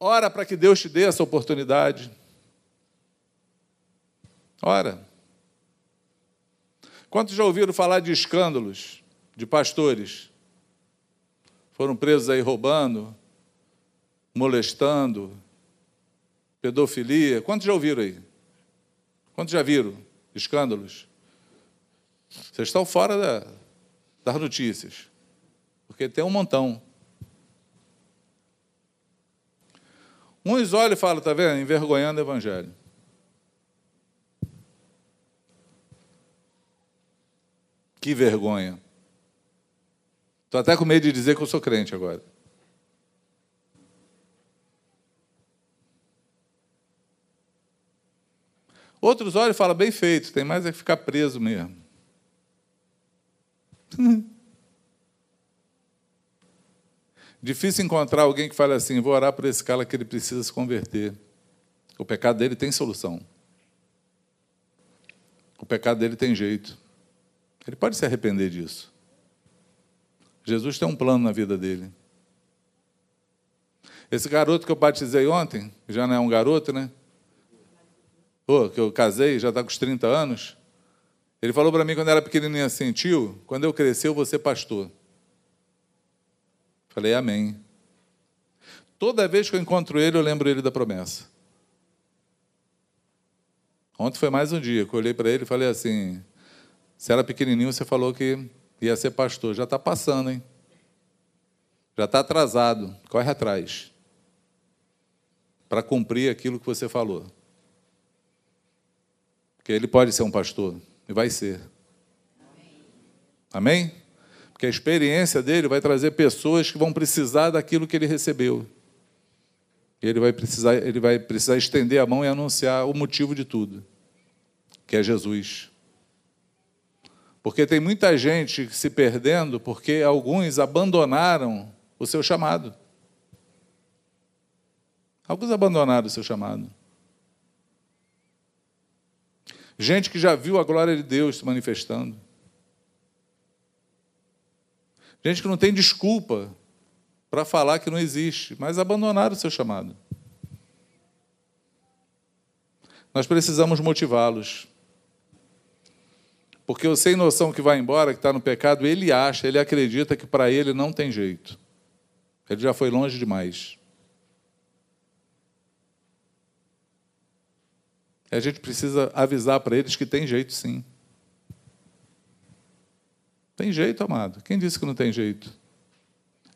Ora para que Deus te dê essa oportunidade. Ora. Quantos já ouviram falar de escândalos de pastores? Foram presos aí roubando, molestando, pedofilia. Quantos já ouviram aí? Quantos já viram escândalos? Vocês estão fora da, das notícias, porque tem um montão. Uns olham e falam, está vendo? Envergonhando o Evangelho. Que vergonha. Estou até com medo de dizer que eu sou crente agora. Outros olham e falam, bem feito, tem mais é que ficar preso mesmo. Difícil encontrar alguém que fale assim, vou orar por esse cara que ele precisa se converter. O pecado dele tem solução. O pecado dele tem jeito. Ele pode se arrepender disso. Jesus tem um plano na vida dele. Esse garoto que eu batizei ontem, já não é um garoto, né? Oh, que eu casei, já está com os 30 anos. Ele falou para mim quando era pequenininho assim, tio, quando eu crescer eu vou ser pastor. Falei, amém. Toda vez que eu encontro ele, eu lembro ele da promessa. Ontem foi mais um dia que eu olhei para ele e falei assim: você era pequenininho, você falou que ia ser pastor. Já está passando, hein? Já está atrasado. Corre atrás. Para cumprir aquilo que você falou. Porque ele pode ser um pastor. E vai ser. Amém? Porque a experiência dele vai trazer pessoas que vão precisar daquilo que ele recebeu. Ele vai precisar, ele vai precisar estender a mão e anunciar o motivo de tudo, que é Jesus. Porque tem muita gente se perdendo porque alguns abandonaram o seu chamado. Alguns abandonaram o seu chamado. Gente que já viu a glória de Deus se manifestando. Gente que não tem desculpa para falar que não existe, mas abandonaram o seu chamado. Nós precisamos motivá-los. Porque o sem noção que vai embora, que está no pecado, ele acha, ele acredita que para ele não tem jeito. Ele já foi longe demais. E a gente precisa avisar para eles que tem jeito sim. Tem jeito, amado. Quem disse que não tem jeito?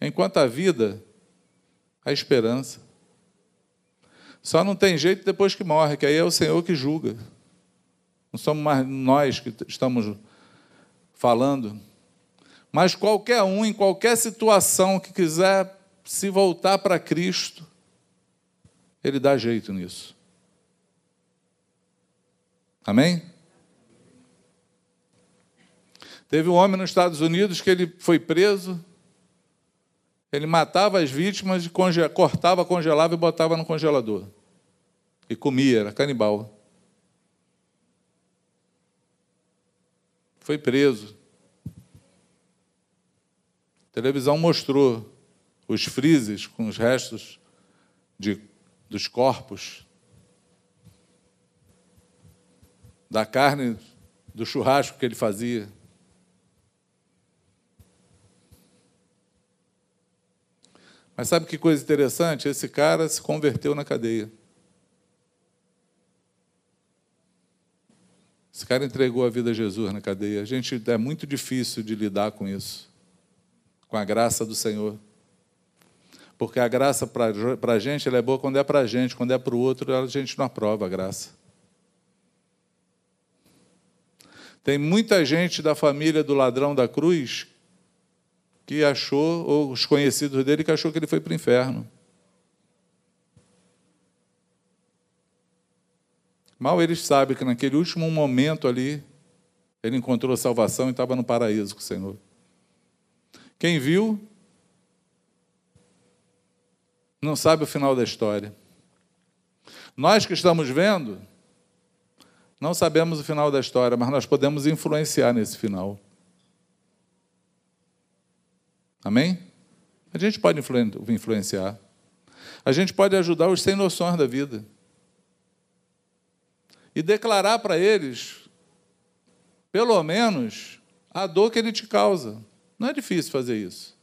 Enquanto a vida, a esperança. Só não tem jeito depois que morre, que aí é o Senhor que julga. Não somos mais nós que estamos falando. Mas qualquer um, em qualquer situação que quiser se voltar para Cristo, ele dá jeito nisso. Amém? Teve um homem nos Estados Unidos que ele foi preso, ele matava as vítimas, cortava, congelava e botava no congelador. E comia, era canibal. Foi preso. A televisão mostrou os frises com os restos de, dos corpos, da carne do churrasco que ele fazia. Mas sabe que coisa interessante? Esse cara se converteu na cadeia. Esse cara entregou a vida a Jesus na cadeia. A gente é muito difícil de lidar com isso, com a graça do Senhor. Porque a graça para a gente ela é boa quando é para a gente, quando é para o outro, a gente não aprova a graça. Tem muita gente da família do ladrão da cruz que achou, ou os conhecidos dele, que achou que ele foi para o inferno. Mal eles sabem que naquele último momento ali, ele encontrou salvação e estava no paraíso com o Senhor. Quem viu, não sabe o final da história. Nós que estamos vendo, não sabemos o final da história, mas nós podemos influenciar nesse final. Amém? A gente pode influenciar. A gente pode ajudar os sem noções da vida. E declarar para eles, pelo menos, a dor que ele te causa. Não é difícil fazer isso.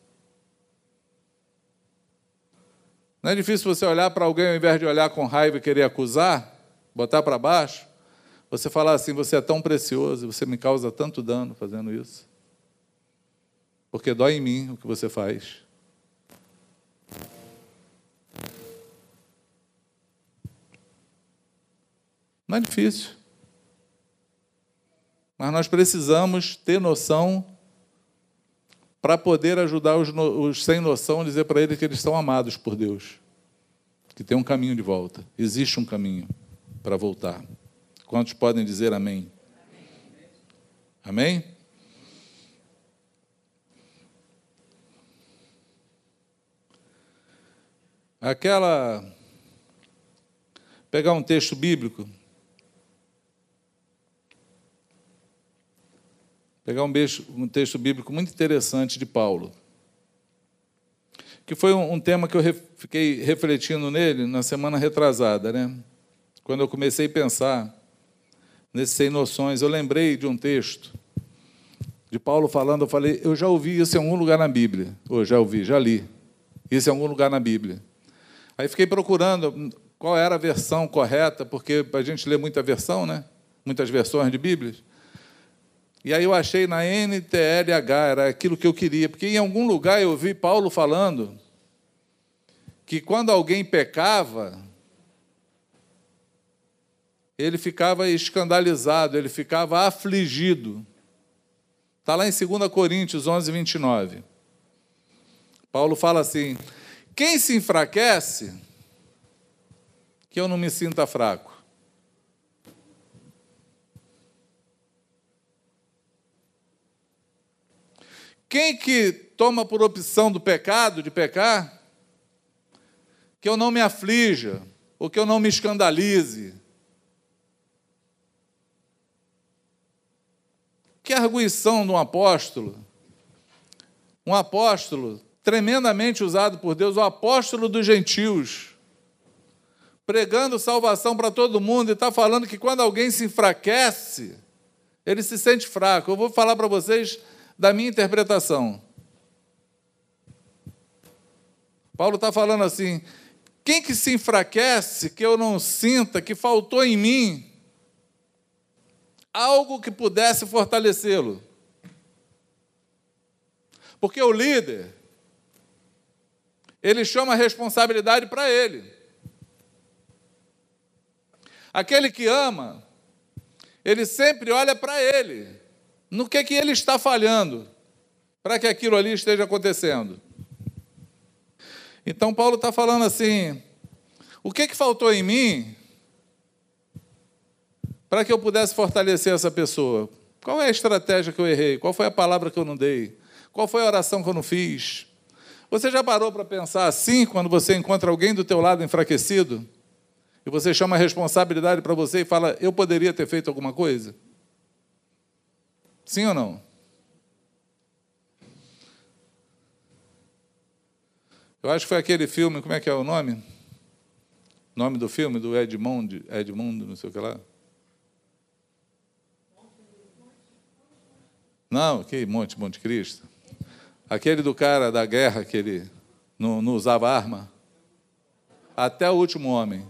Não é difícil você olhar para alguém, ao invés de olhar com raiva e querer acusar, botar para baixo, você falar assim: você é tão precioso, você me causa tanto dano fazendo isso porque dói em mim o que você faz. Não é difícil. Mas nós precisamos ter noção para poder ajudar os, os sem noção, dizer para eles que eles são amados por Deus, que tem um caminho de volta. Existe um caminho para voltar. Quantos podem dizer amém? Amém? Aquela. Pegar um texto bíblico. Pegar um, beijo, um texto bíblico muito interessante de Paulo. Que foi um, um tema que eu fiquei refletindo nele na semana retrasada, né? Quando eu comecei a pensar nesses sem noções, eu lembrei de um texto de Paulo falando, eu falei, eu já ouvi isso em algum lugar na Bíblia. Ou já ouvi, já li. Isso em algum lugar na Bíblia. Aí fiquei procurando qual era a versão correta, porque a gente lê muita versão, né? Muitas versões de Bíblias. E aí eu achei na NTLH, era aquilo que eu queria, porque em algum lugar eu vi Paulo falando que quando alguém pecava, ele ficava escandalizado, ele ficava afligido. Está lá em 2 Coríntios 11, 29. Paulo fala assim: quem se enfraquece, que eu não me sinta fraco. Quem que toma por opção do pecado, de pecar, que eu não me aflija, ou que eu não me escandalize. Que arguição de um apóstolo. Um apóstolo tremendamente usado por Deus, o apóstolo dos gentios, pregando salvação para todo mundo e está falando que quando alguém se enfraquece, ele se sente fraco. Eu vou falar para vocês da minha interpretação. Paulo está falando assim: quem que se enfraquece que eu não sinta que faltou em mim algo que pudesse fortalecê-lo? Porque o líder, ele chama a responsabilidade para ele. Aquele que ama, ele sempre olha para ele, no que, que ele está falhando, para que aquilo ali esteja acontecendo. Então, Paulo está falando assim: o que, que faltou em mim para que eu pudesse fortalecer essa pessoa? Qual é a estratégia que eu errei? Qual foi a palavra que eu não dei? Qual foi a oração que eu não fiz? Você já parou para pensar assim quando você encontra alguém do teu lado enfraquecido? E você chama a responsabilidade para você e fala: "Eu poderia ter feito alguma coisa?" Sim ou não? Eu acho que foi aquele filme, como é que é o nome? Nome do filme do Edmond, Edmundo, não sei o que lá. Não, que Monte Monte Cristo. Aquele do cara da guerra que ele não, não usava arma. Até o último homem.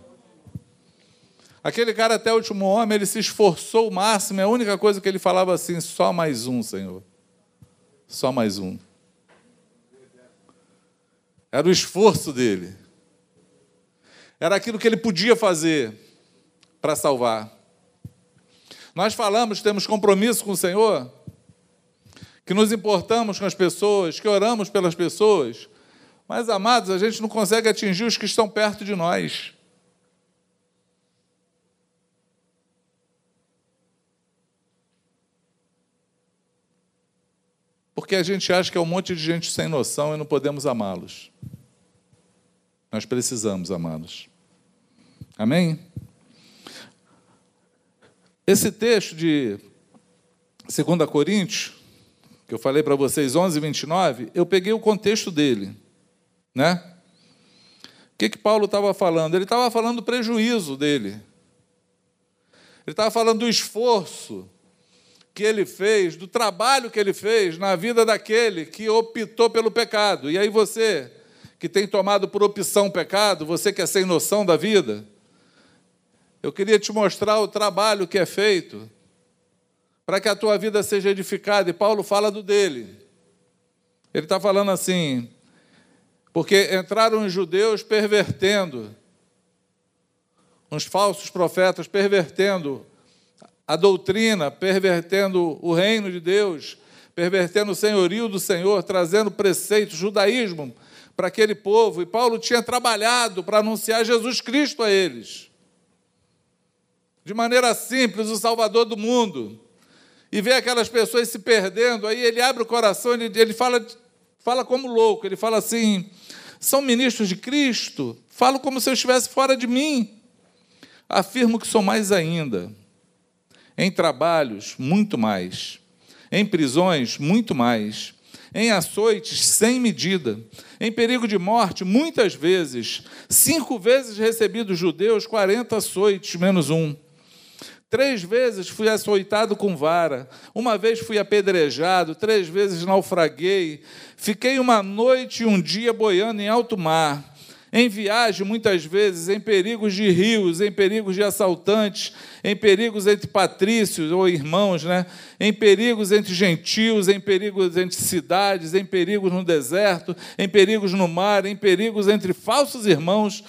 Aquele cara até o último homem, ele se esforçou o máximo, e a única coisa que ele falava assim, só mais um, Senhor. Só mais um. Era o esforço dele. Era aquilo que ele podia fazer para salvar. Nós falamos, temos compromisso com o Senhor, que nos importamos com as pessoas, que oramos pelas pessoas, mas, amados, a gente não consegue atingir os que estão perto de nós. Porque a gente acha que é um monte de gente sem noção e não podemos amá-los. Nós precisamos amá-los. Amém? Esse texto de 2 Coríntios que eu falei para vocês, 11, 29, eu peguei o contexto dele. Né? O que, que Paulo estava falando? Ele estava falando do prejuízo dele. Ele estava falando do esforço que ele fez, do trabalho que ele fez na vida daquele que optou pelo pecado. E aí você, que tem tomado por opção pecado, você que é sem noção da vida, eu queria te mostrar o trabalho que é feito para que a tua vida seja edificada. E Paulo fala do dele. Ele está falando assim, porque entraram os judeus pervertendo, uns falsos profetas pervertendo a doutrina, pervertendo o reino de Deus, pervertendo o senhorio do Senhor, trazendo preceitos, judaísmo para aquele povo. E Paulo tinha trabalhado para anunciar Jesus Cristo a eles. De maneira simples, o Salvador do mundo e vê aquelas pessoas se perdendo, aí ele abre o coração, ele, ele fala, fala como louco, ele fala assim: são ministros de Cristo? Falo como se eu estivesse fora de mim. Afirmo que sou mais ainda. Em trabalhos, muito mais. Em prisões, muito mais. Em açoites, sem medida. Em perigo de morte, muitas vezes. Cinco vezes recebi dos judeus 40 açoites, menos um. Três vezes fui açoitado com vara, uma vez fui apedrejado, três vezes naufraguei, fiquei uma noite e um dia boiando em alto mar, em viagem muitas vezes, em perigos de rios, em perigos de assaltantes, em perigos entre patrícios ou irmãos, né? em perigos entre gentios, em perigos entre cidades, em perigos no deserto, em perigos no mar, em perigos entre falsos irmãos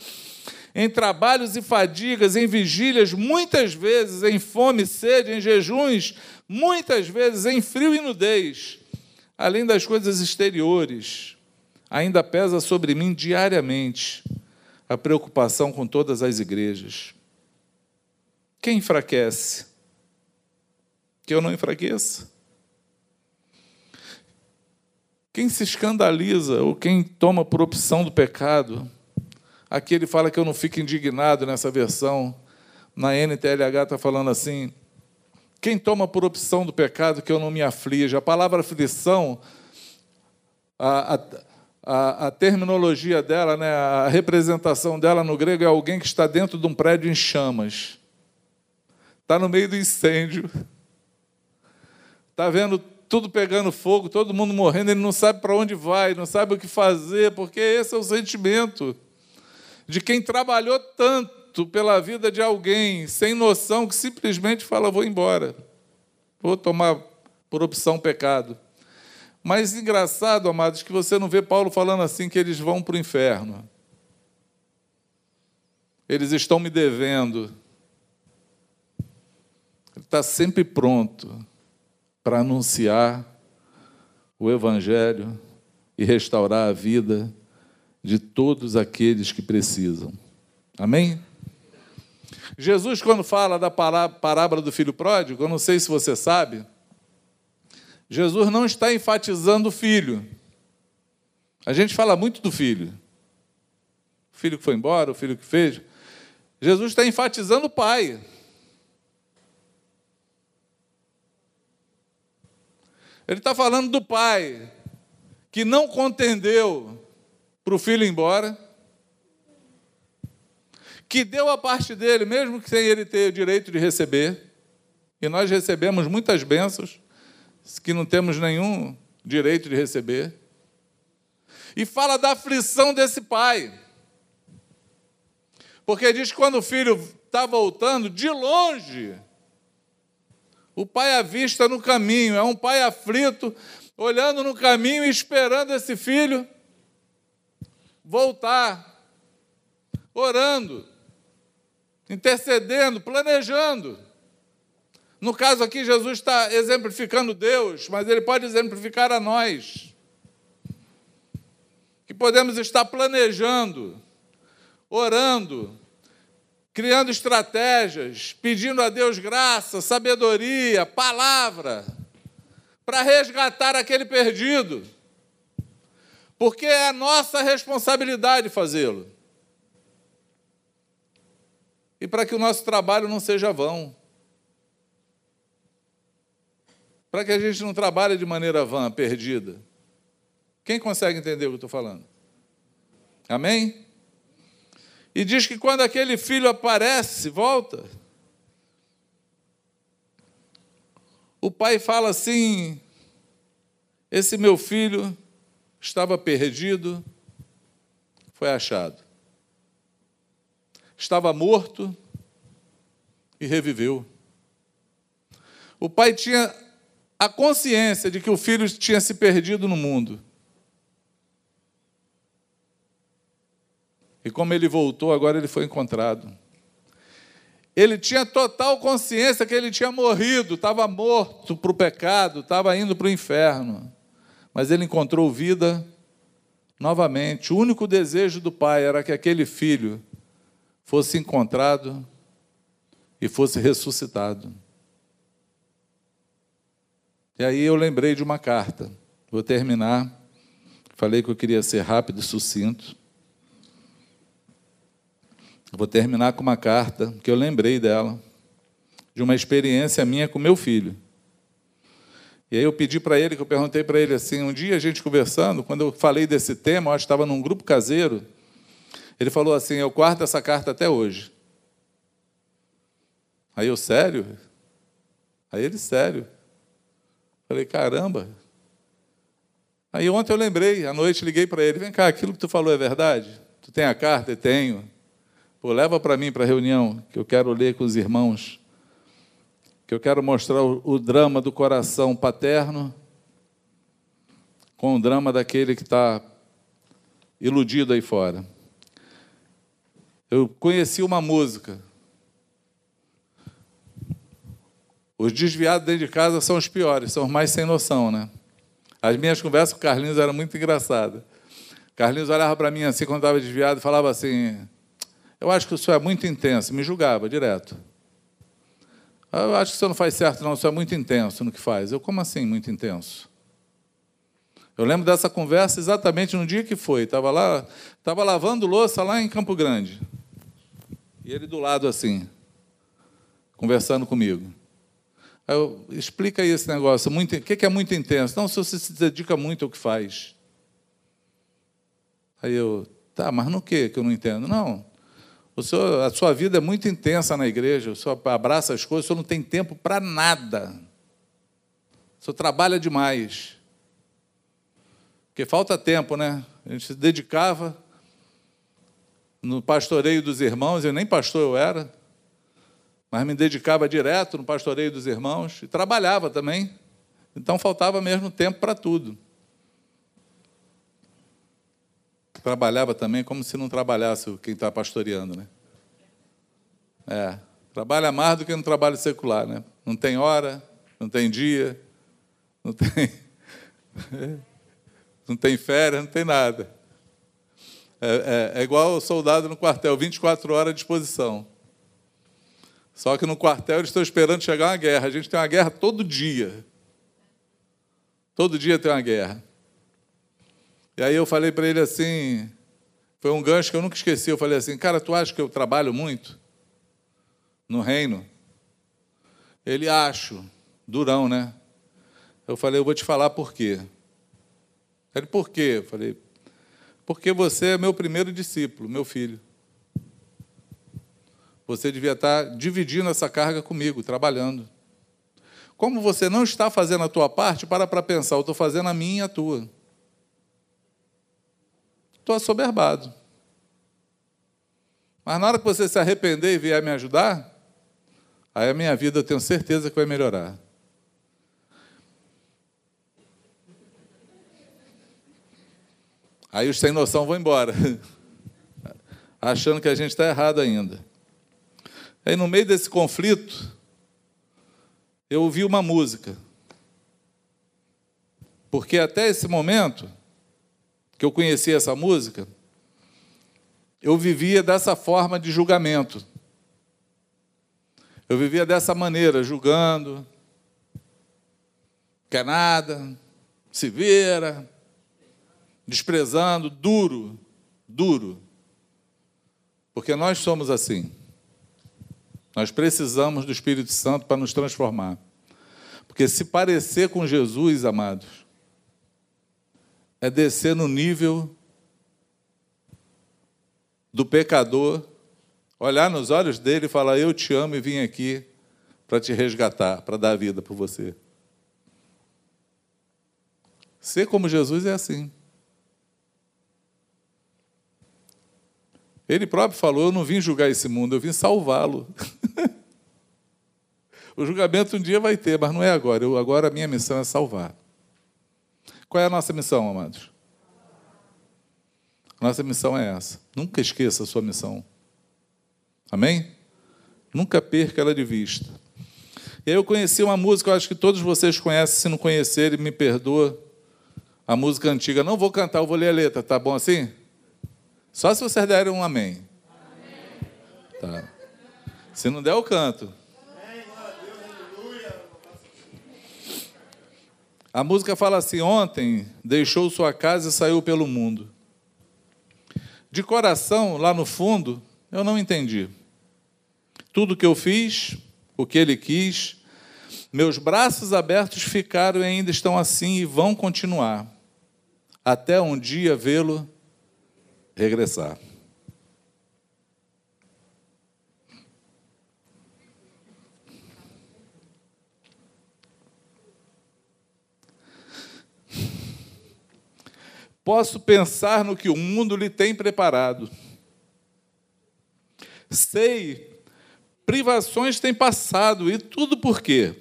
em trabalhos e fadigas, em vigílias, muitas vezes em fome e sede, em jejuns, muitas vezes em frio e nudez, além das coisas exteriores. Ainda pesa sobre mim diariamente a preocupação com todas as igrejas. Quem enfraquece? Que eu não enfraqueça. Quem se escandaliza ou quem toma por opção do pecado, Aqui ele fala que eu não fico indignado nessa versão. Na NTLH está falando assim: quem toma por opção do pecado que eu não me aflija? A palavra aflição, a, a, a, a terminologia dela, né, a representação dela no grego é alguém que está dentro de um prédio em chamas, está no meio do incêndio, está vendo tudo pegando fogo, todo mundo morrendo, ele não sabe para onde vai, não sabe o que fazer, porque esse é o sentimento de quem trabalhou tanto pela vida de alguém, sem noção, que simplesmente fala: vou embora, vou tomar por opção pecado. Mas engraçado, amados, que você não vê Paulo falando assim que eles vão para o inferno. Eles estão me devendo. Ele está sempre pronto para anunciar o Evangelho e restaurar a vida de todos aqueles que precisam. Amém? Jesus, quando fala da parábola do filho pródigo, eu não sei se você sabe, Jesus não está enfatizando o filho. A gente fala muito do filho. O filho que foi embora, o filho que fez. Jesus está enfatizando o pai. Ele está falando do pai que não contendeu para o filho ir embora, que deu a parte dele, mesmo que sem ele ter o direito de receber, e nós recebemos muitas bênçãos que não temos nenhum direito de receber, e fala da aflição desse pai, porque diz que quando o filho está voltando, de longe, o pai avista no caminho, é um pai aflito, olhando no caminho e esperando esse filho voltar, orando, intercedendo, planejando. No caso aqui, Jesus está exemplificando Deus, mas ele pode exemplificar a nós. Que podemos estar planejando, orando, criando estratégias, pedindo a Deus graça, sabedoria, palavra, para resgatar aquele perdido. Porque é a nossa responsabilidade fazê-lo. E para que o nosso trabalho não seja vão. Para que a gente não trabalhe de maneira vã, perdida. Quem consegue entender o que eu estou falando? Amém? E diz que quando aquele filho aparece, volta, o pai fala assim: Esse meu filho estava perdido, foi achado. Estava morto e reviveu. O pai tinha a consciência de que o filho tinha se perdido no mundo. E como ele voltou, agora ele foi encontrado. Ele tinha total consciência que ele tinha morrido, estava morto para o pecado, estava indo para o inferno. Mas ele encontrou vida novamente. O único desejo do pai era que aquele filho fosse encontrado e fosse ressuscitado. E aí eu lembrei de uma carta. Vou terminar. Falei que eu queria ser rápido e sucinto. Vou terminar com uma carta que eu lembrei dela, de uma experiência minha com meu filho. E aí eu pedi para ele, que eu perguntei para ele assim, um dia a gente conversando, quando eu falei desse tema, eu acho que estava num grupo caseiro, ele falou assim, eu guardo essa carta até hoje. Aí eu, sério? Aí ele, sério. Falei, caramba. Aí ontem eu lembrei, à noite liguei para ele, vem cá, aquilo que tu falou é verdade? Tu tem a carta? Eu tenho. Pô, leva para mim para a reunião, que eu quero ler com os irmãos, que eu quero mostrar o, o drama do coração paterno com o drama daquele que está iludido aí fora. Eu conheci uma música. Os desviados dentro de casa são os piores, são os mais sem noção, né? As minhas conversas com o Carlinhos eram muito engraçadas. Carlinhos olhava para mim assim quando estava desviado e falava assim: eu acho que o senhor é muito intenso, me julgava direto. Eu acho que senhor não faz certo, não, senhor é muito intenso no que faz. Eu, como assim, muito intenso? Eu lembro dessa conversa exatamente no dia que foi. Estava lá, estava lavando louça lá em Campo Grande. E ele do lado assim, conversando comigo. Aí eu, explica aí esse negócio. O que é muito intenso? Não, se você se dedica muito ao que faz. Aí eu, tá, mas no que que eu não entendo? Não, o senhor, a sua vida é muito intensa na igreja, o senhor abraça as coisas, o senhor não tem tempo para nada. O senhor trabalha demais. Porque falta tempo, né? A gente se dedicava no pastoreio dos irmãos, eu nem pastor eu era, mas me dedicava direto no pastoreio dos irmãos e trabalhava também. Então faltava mesmo tempo para tudo. Trabalhava também como se não trabalhasse quem está pastoreando, né? É, trabalha mais do que no trabalho secular, né? Não tem hora, não tem dia, não tem, não tem férias, não tem nada. É, é, é igual o soldado no quartel, 24 horas à disposição. Só que no quartel eles estão esperando chegar uma guerra. A gente tem uma guerra todo dia. Todo dia tem uma guerra. E aí eu falei para ele assim, foi um gancho que eu nunca esqueci. Eu falei assim, cara, tu acha que eu trabalho muito no reino? Ele acho, durão, né? Eu falei, eu vou te falar por quê. Ele, por quê? Eu falei, porque você é meu primeiro discípulo, meu filho. Você devia estar dividindo essa carga comigo, trabalhando. Como você não está fazendo a tua parte, para para pensar, eu estou fazendo a minha e a tua. Estou assoberbado. Mas na hora que você se arrepender e vier me ajudar, aí a minha vida eu tenho certeza que vai melhorar. Aí os sem noção vão embora, achando que a gente está errado ainda. Aí no meio desse conflito, eu ouvi uma música. Porque até esse momento que eu conheci essa música, eu vivia dessa forma de julgamento. Eu vivia dessa maneira, julgando, quer nada, se vira, desprezando, duro, duro. Porque nós somos assim. Nós precisamos do Espírito Santo para nos transformar. Porque se parecer com Jesus, amados, é descer no nível do pecador, olhar nos olhos dele e falar: Eu te amo e vim aqui para te resgatar, para dar vida por você. Ser como Jesus é assim. Ele próprio falou: Eu não vim julgar esse mundo, eu vim salvá-lo. o julgamento um dia vai ter, mas não é agora. Eu, agora a minha missão é salvar. Qual é a nossa missão, amados? Nossa missão é essa. Nunca esqueça a sua missão. Amém? Nunca perca ela de vista. E aí eu conheci uma música, eu acho que todos vocês conhecem, se não conhecerem, me perdoa. A música antiga. Não vou cantar, eu vou ler a letra, tá bom assim? Só se vocês derem um amém. amém. Tá. Se não der, eu canto. A música fala assim: Ontem deixou sua casa e saiu pelo mundo. De coração, lá no fundo, eu não entendi. Tudo que eu fiz, o que ele quis, meus braços abertos ficaram e ainda estão assim e vão continuar, até um dia vê-lo regressar. Posso pensar no que o mundo lhe tem preparado. Sei, privações têm passado, e tudo por quê?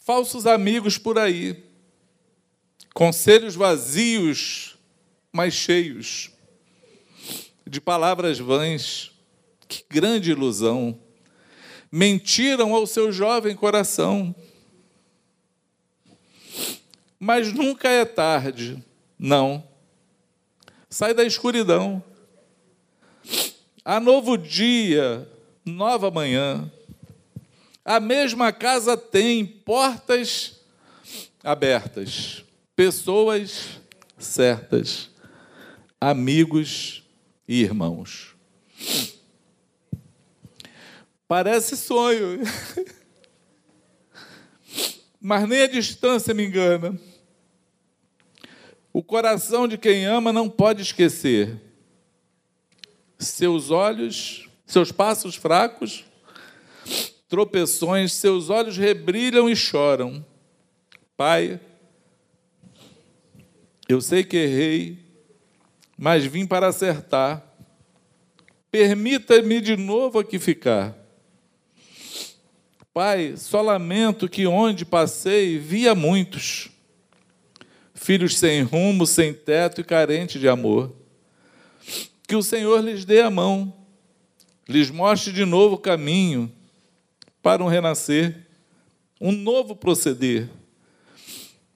Falsos amigos por aí, conselhos vazios mas cheios de palavras vãs. Que grande ilusão! Mentiram ao seu jovem coração. Mas nunca é tarde, não. Sai da escuridão. Há novo dia, nova manhã. A mesma casa tem portas abertas, pessoas certas amigos e irmãos. Parece sonho, mas nem a distância me engana. O coração de quem ama não pode esquecer. Seus olhos, seus passos fracos, tropeções, seus olhos rebrilham e choram. Pai, eu sei que errei, mas vim para acertar. Permita-me de novo aqui ficar. Pai, só lamento que onde passei via muitos, filhos sem rumo, sem teto e carentes de amor. Que o Senhor lhes dê a mão, lhes mostre de novo o caminho para um renascer, um novo proceder,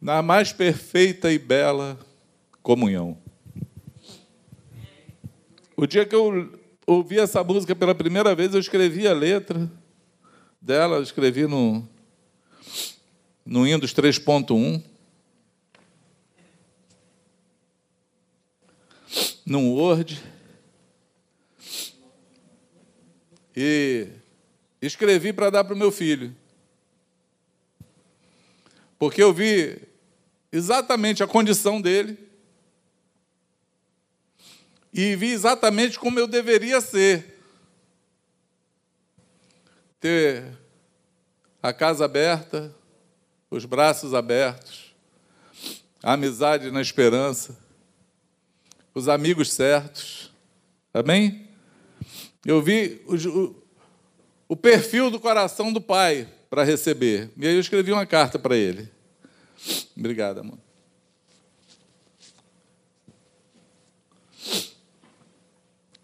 na mais perfeita e bela comunhão. O dia que eu ouvi essa música pela primeira vez, eu escrevi a letra dela, escrevi no, no Windows 3.1. Num Word. E escrevi para dar para o meu filho. Porque eu vi exatamente a condição dele e vi exatamente como eu deveria ser. Ter a casa aberta, os braços abertos, a amizade na esperança, os amigos certos. Amém? Eu vi o, o perfil do coração do pai para receber. E aí eu escrevi uma carta para ele. Obrigado, amor.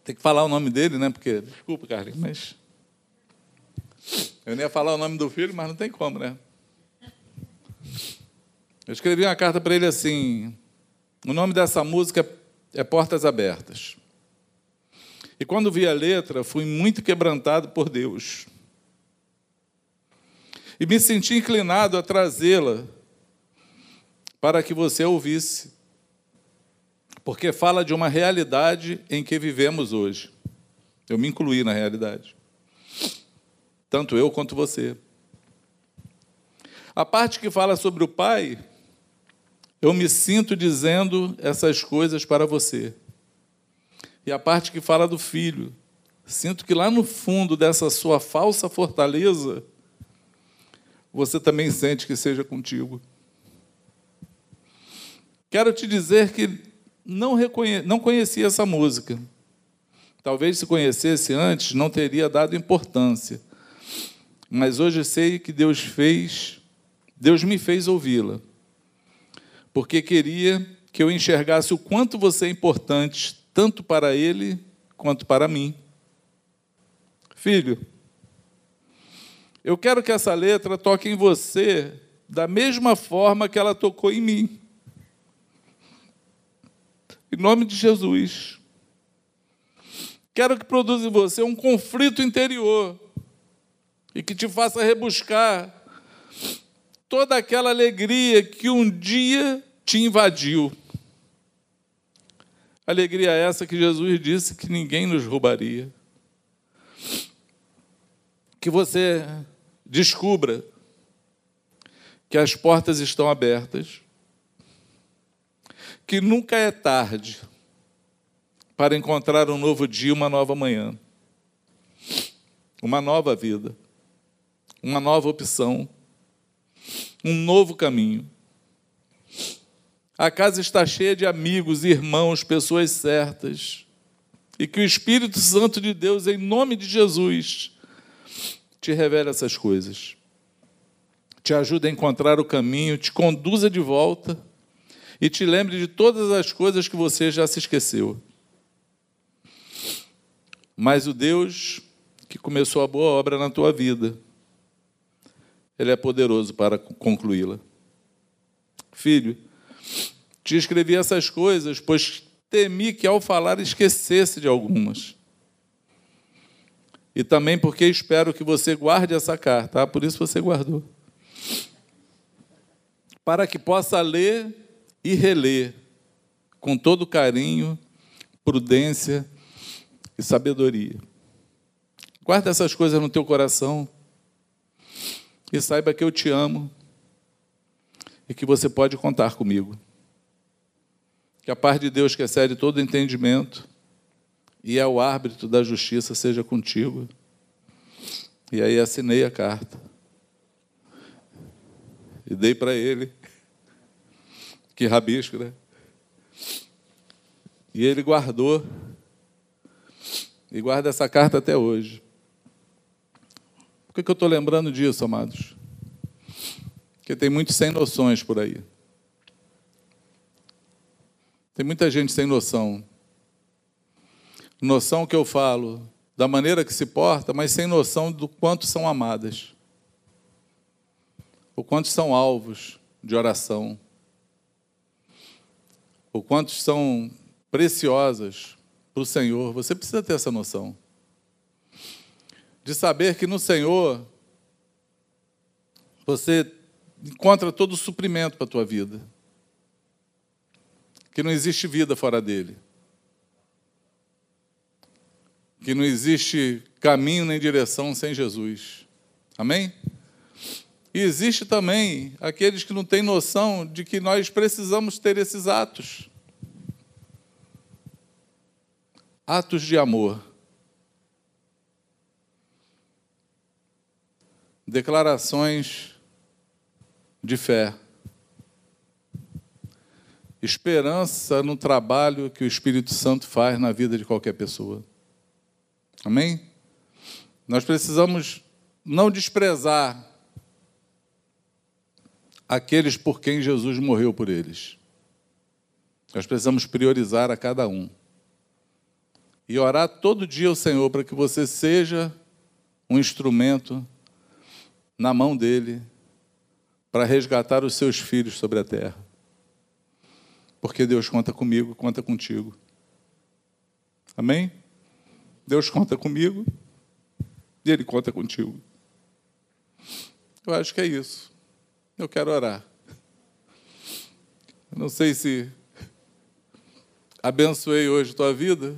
Tem que falar o nome dele, né? Porque, desculpa, Carlinhos, mas. Eu nem ia falar o nome do filho, mas não tem como, né? Eu escrevi uma carta para ele assim. O nome dessa música é Portas Abertas. E quando vi a letra, fui muito quebrantado por Deus. E me senti inclinado a trazê-la para que você ouvisse, porque fala de uma realidade em que vivemos hoje. Eu me incluí na realidade, tanto eu quanto você. A parte que fala sobre o pai, eu me sinto dizendo essas coisas para você. E a parte que fala do filho, sinto que lá no fundo dessa sua falsa fortaleza, você também sente que seja contigo. Quero te dizer que não, reconhe... não conhecia essa música. Talvez se conhecesse antes, não teria dado importância. Mas hoje sei que Deus fez, Deus me fez ouvi-la. Porque queria que eu enxergasse o quanto você é importante, tanto para Ele quanto para mim. Filho, eu quero que essa letra toque em você da mesma forma que ela tocou em mim. Em nome de Jesus. Quero que produza em você um conflito interior e que te faça rebuscar toda aquela alegria que um dia te invadiu. Alegria essa que Jesus disse que ninguém nos roubaria. Que você descubra que as portas estão abertas que nunca é tarde para encontrar um novo dia, uma nova manhã, uma nova vida, uma nova opção, um novo caminho. A casa está cheia de amigos, irmãos, pessoas certas. E que o Espírito Santo de Deus, em nome de Jesus, te revele essas coisas. Te ajude a encontrar o caminho, te conduza de volta e te lembre de todas as coisas que você já se esqueceu. Mas o Deus que começou a boa obra na tua vida, Ele é poderoso para concluí-la. Filho, te escrevi essas coisas, pois temi que ao falar esquecesse de algumas. E também porque espero que você guarde essa carta, ah, por isso você guardou. Para que possa ler e reler com todo carinho, prudência e sabedoria. Guarda essas coisas no teu coração e saiba que eu te amo e que você pode contar comigo. Que a paz de Deus que excede todo entendimento e é o árbitro da justiça seja contigo. E aí assinei a carta. E dei para ele. Que rabisco, né? E ele guardou. E guarda essa carta até hoje. Por que, eu estou lembrando disso, amados? Porque tem muitos sem noções por aí. Tem muita gente sem noção. Noção que eu falo da maneira que se porta, mas sem noção do quanto são amadas. O quanto são alvos de oração o quanto são preciosas para o Senhor, você precisa ter essa noção. De saber que no Senhor você encontra todo o suprimento para a tua vida. Que não existe vida fora dele. Que não existe caminho nem direção sem Jesus. Amém? E existe também aqueles que não têm noção de que nós precisamos ter esses atos. Atos de amor. Declarações de fé. Esperança no trabalho que o Espírito Santo faz na vida de qualquer pessoa. Amém? Nós precisamos não desprezar aqueles por quem Jesus morreu por eles. Nós precisamos priorizar a cada um. E orar todo dia ao Senhor para que você seja um instrumento na mão dele para resgatar os seus filhos sobre a terra. Porque Deus conta comigo, conta contigo. Amém? Deus conta comigo e Ele conta contigo. Eu acho que é isso. Eu quero orar. Eu não sei se abençoei hoje tua vida,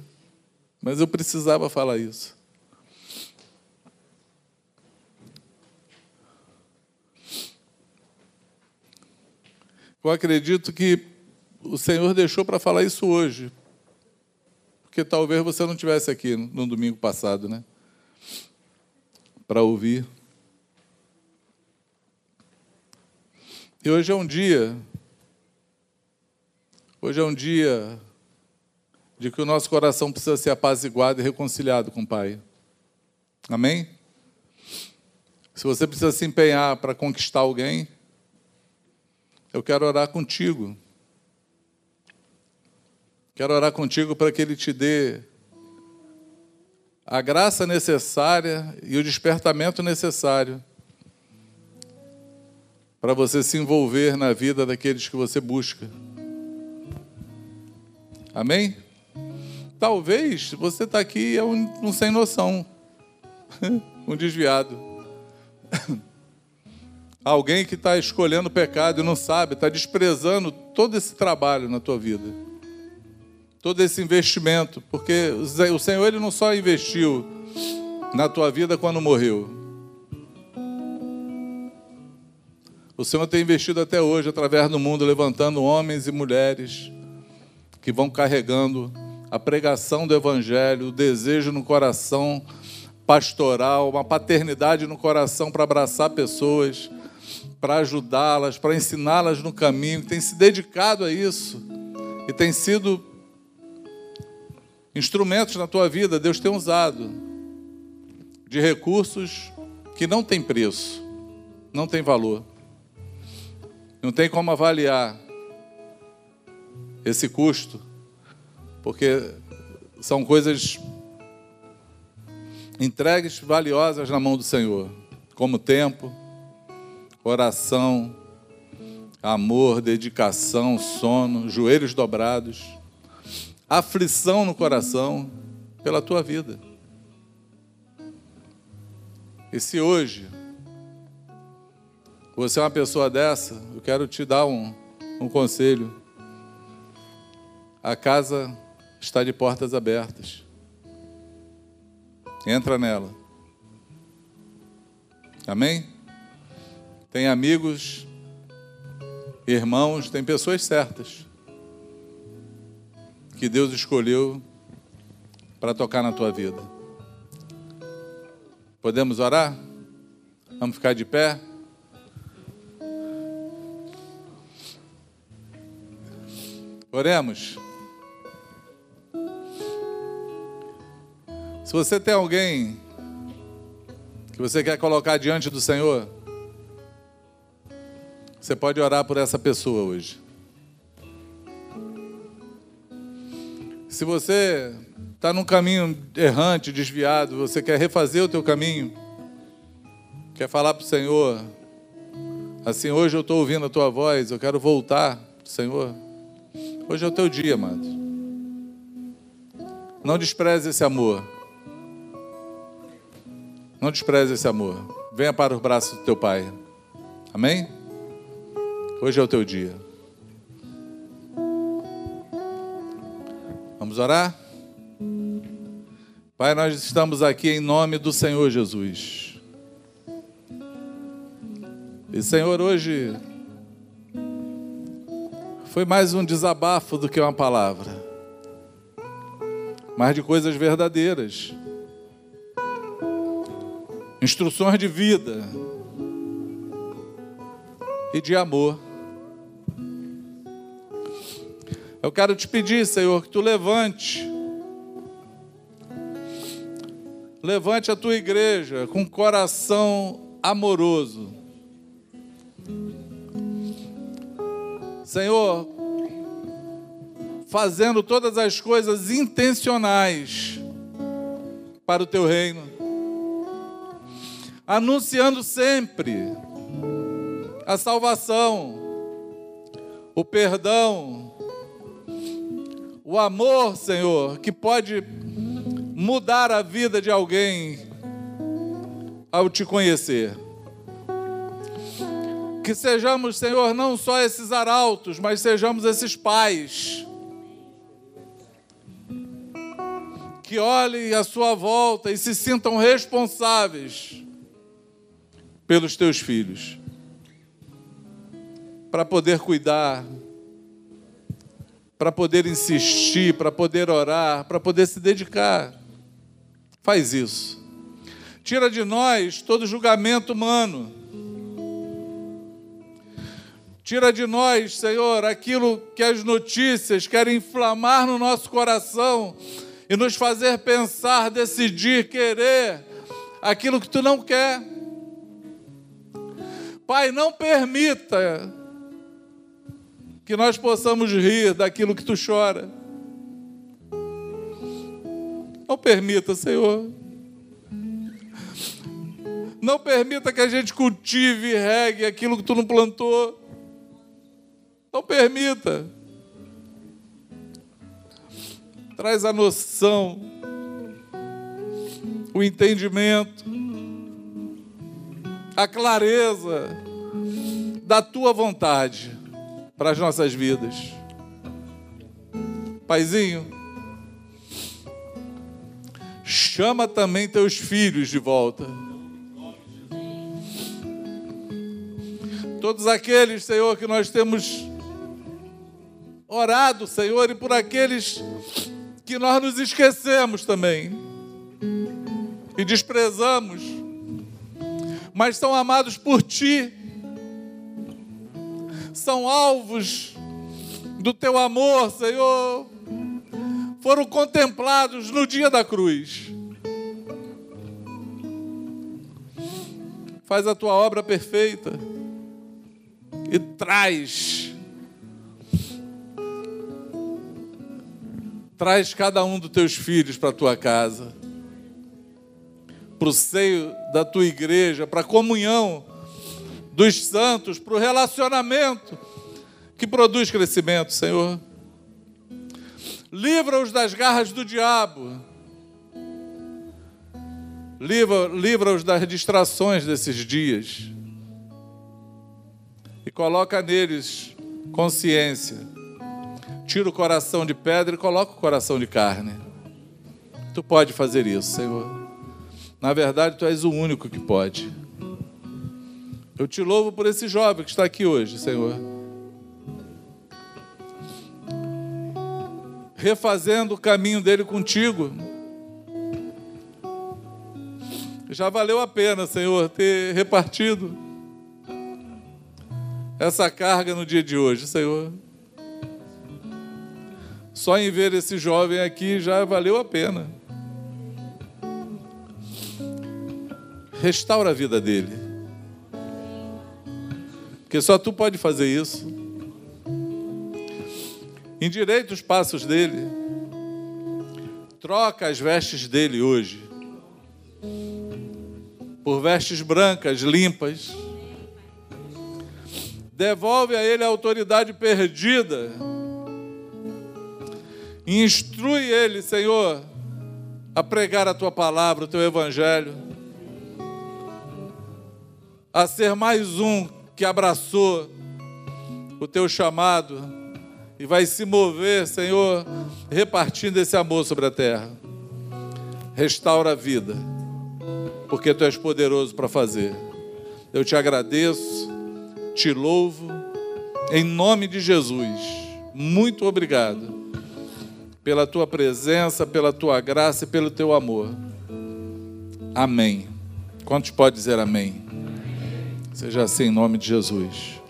mas eu precisava falar isso. Eu acredito que o Senhor deixou para falar isso hoje. Porque talvez você não tivesse aqui no domingo passado, né? Para ouvir. E hoje é um dia. Hoje é um dia de que o nosso coração precisa ser apaziguado e reconciliado com o Pai. Amém? Se você precisa se empenhar para conquistar alguém, eu quero orar contigo. Quero orar contigo para que Ele te dê a graça necessária e o despertamento necessário para você se envolver na vida daqueles que você busca. Amém? Talvez você está aqui é um, um sem noção, um desviado. Alguém que está escolhendo o pecado e não sabe, está desprezando todo esse trabalho na tua vida. Todo esse investimento. Porque o Senhor ele não só investiu na tua vida quando morreu. O Senhor tem investido até hoje através do mundo, levantando homens e mulheres que vão carregando a pregação do Evangelho, o desejo no coração pastoral, uma paternidade no coração para abraçar pessoas para ajudá-las, para ensiná-las no caminho, tem se dedicado a isso e tem sido instrumentos na tua vida, Deus tem usado de recursos que não tem preço, não tem valor. Não tem como avaliar esse custo, porque são coisas entregues valiosas na mão do Senhor, como tempo, oração, amor, dedicação, sono, joelhos dobrados, aflição no coração pela tua vida. E se hoje você é uma pessoa dessa, eu quero te dar um, um conselho. A casa está de portas abertas. Entra nela. Amém? Tem amigos, irmãos, tem pessoas certas que Deus escolheu para tocar na tua vida. Podemos orar? Vamos ficar de pé? Oremos. Se você tem alguém que você quer colocar diante do Senhor, você pode orar por essa pessoa hoje. Se você está num caminho errante, desviado, você quer refazer o teu caminho, quer falar para o Senhor, assim, hoje eu estou ouvindo a tua voz, eu quero voltar, Senhor. Hoje é o teu dia, amado. Não despreze esse amor. Não despreze esse amor. Venha para os braços do teu Pai. Amém? Hoje é o teu dia. Vamos orar? Pai, nós estamos aqui em nome do Senhor Jesus. E Senhor, hoje foi mais um desabafo do que uma palavra, mas de coisas verdadeiras, instruções de vida e de amor. Eu quero te pedir, Senhor, que tu levante, levante a tua igreja com coração amoroso. Senhor, fazendo todas as coisas intencionais para o teu reino, anunciando sempre a salvação, o perdão, o amor, Senhor, que pode mudar a vida de alguém ao te conhecer. Que sejamos, Senhor, não só esses arautos, mas sejamos esses pais. Que olhem à sua volta e se sintam responsáveis pelos teus filhos. Para poder cuidar, para poder insistir, para poder orar, para poder se dedicar. Faz isso. Tira de nós todo julgamento humano Tira de nós, Senhor, aquilo que as notícias querem inflamar no nosso coração e nos fazer pensar, decidir, querer aquilo que tu não quer. Pai, não permita que nós possamos rir daquilo que tu chora. Não permita, Senhor. Não permita que a gente cultive e regue aquilo que tu não plantou. Não permita. Traz a noção, o entendimento, a clareza da tua vontade para as nossas vidas. Paizinho, chama também teus filhos de volta. Todos aqueles, Senhor, que nós temos orado, Senhor, e por aqueles que nós nos esquecemos também e desprezamos, mas são amados por Ti, são alvos do Teu amor, Senhor, foram contemplados no dia da cruz. Faz a Tua obra perfeita e traz Traz cada um dos teus filhos para a tua casa, para o seio da tua igreja, para a comunhão dos santos, para o relacionamento que produz crescimento, Senhor. Livra-os das garras do diabo. Livra-os livra das distrações desses dias. E coloca neles consciência tira o coração de pedra e coloca o coração de carne. Tu pode fazer isso, Senhor. Na verdade, tu és o único que pode. Eu te louvo por esse jovem que está aqui hoje, Senhor. Refazendo o caminho dele contigo. Já valeu a pena, Senhor, ter repartido essa carga no dia de hoje, Senhor. Só em ver esse jovem aqui já valeu a pena. Restaura a vida dele. Porque só tu pode fazer isso. Endireita os passos dele. Troca as vestes dele hoje por vestes brancas, limpas. Devolve a ele a autoridade perdida Instrui ele, Senhor, a pregar a tua palavra, o teu evangelho, a ser mais um que abraçou o teu chamado e vai se mover, Senhor, repartindo esse amor sobre a terra. Restaura a vida, porque tu és poderoso para fazer. Eu te agradeço, te louvo, em nome de Jesus. Muito obrigado pela tua presença, pela tua graça e pelo teu amor. Amém. Quantos pode dizer amém? Seja assim em nome de Jesus.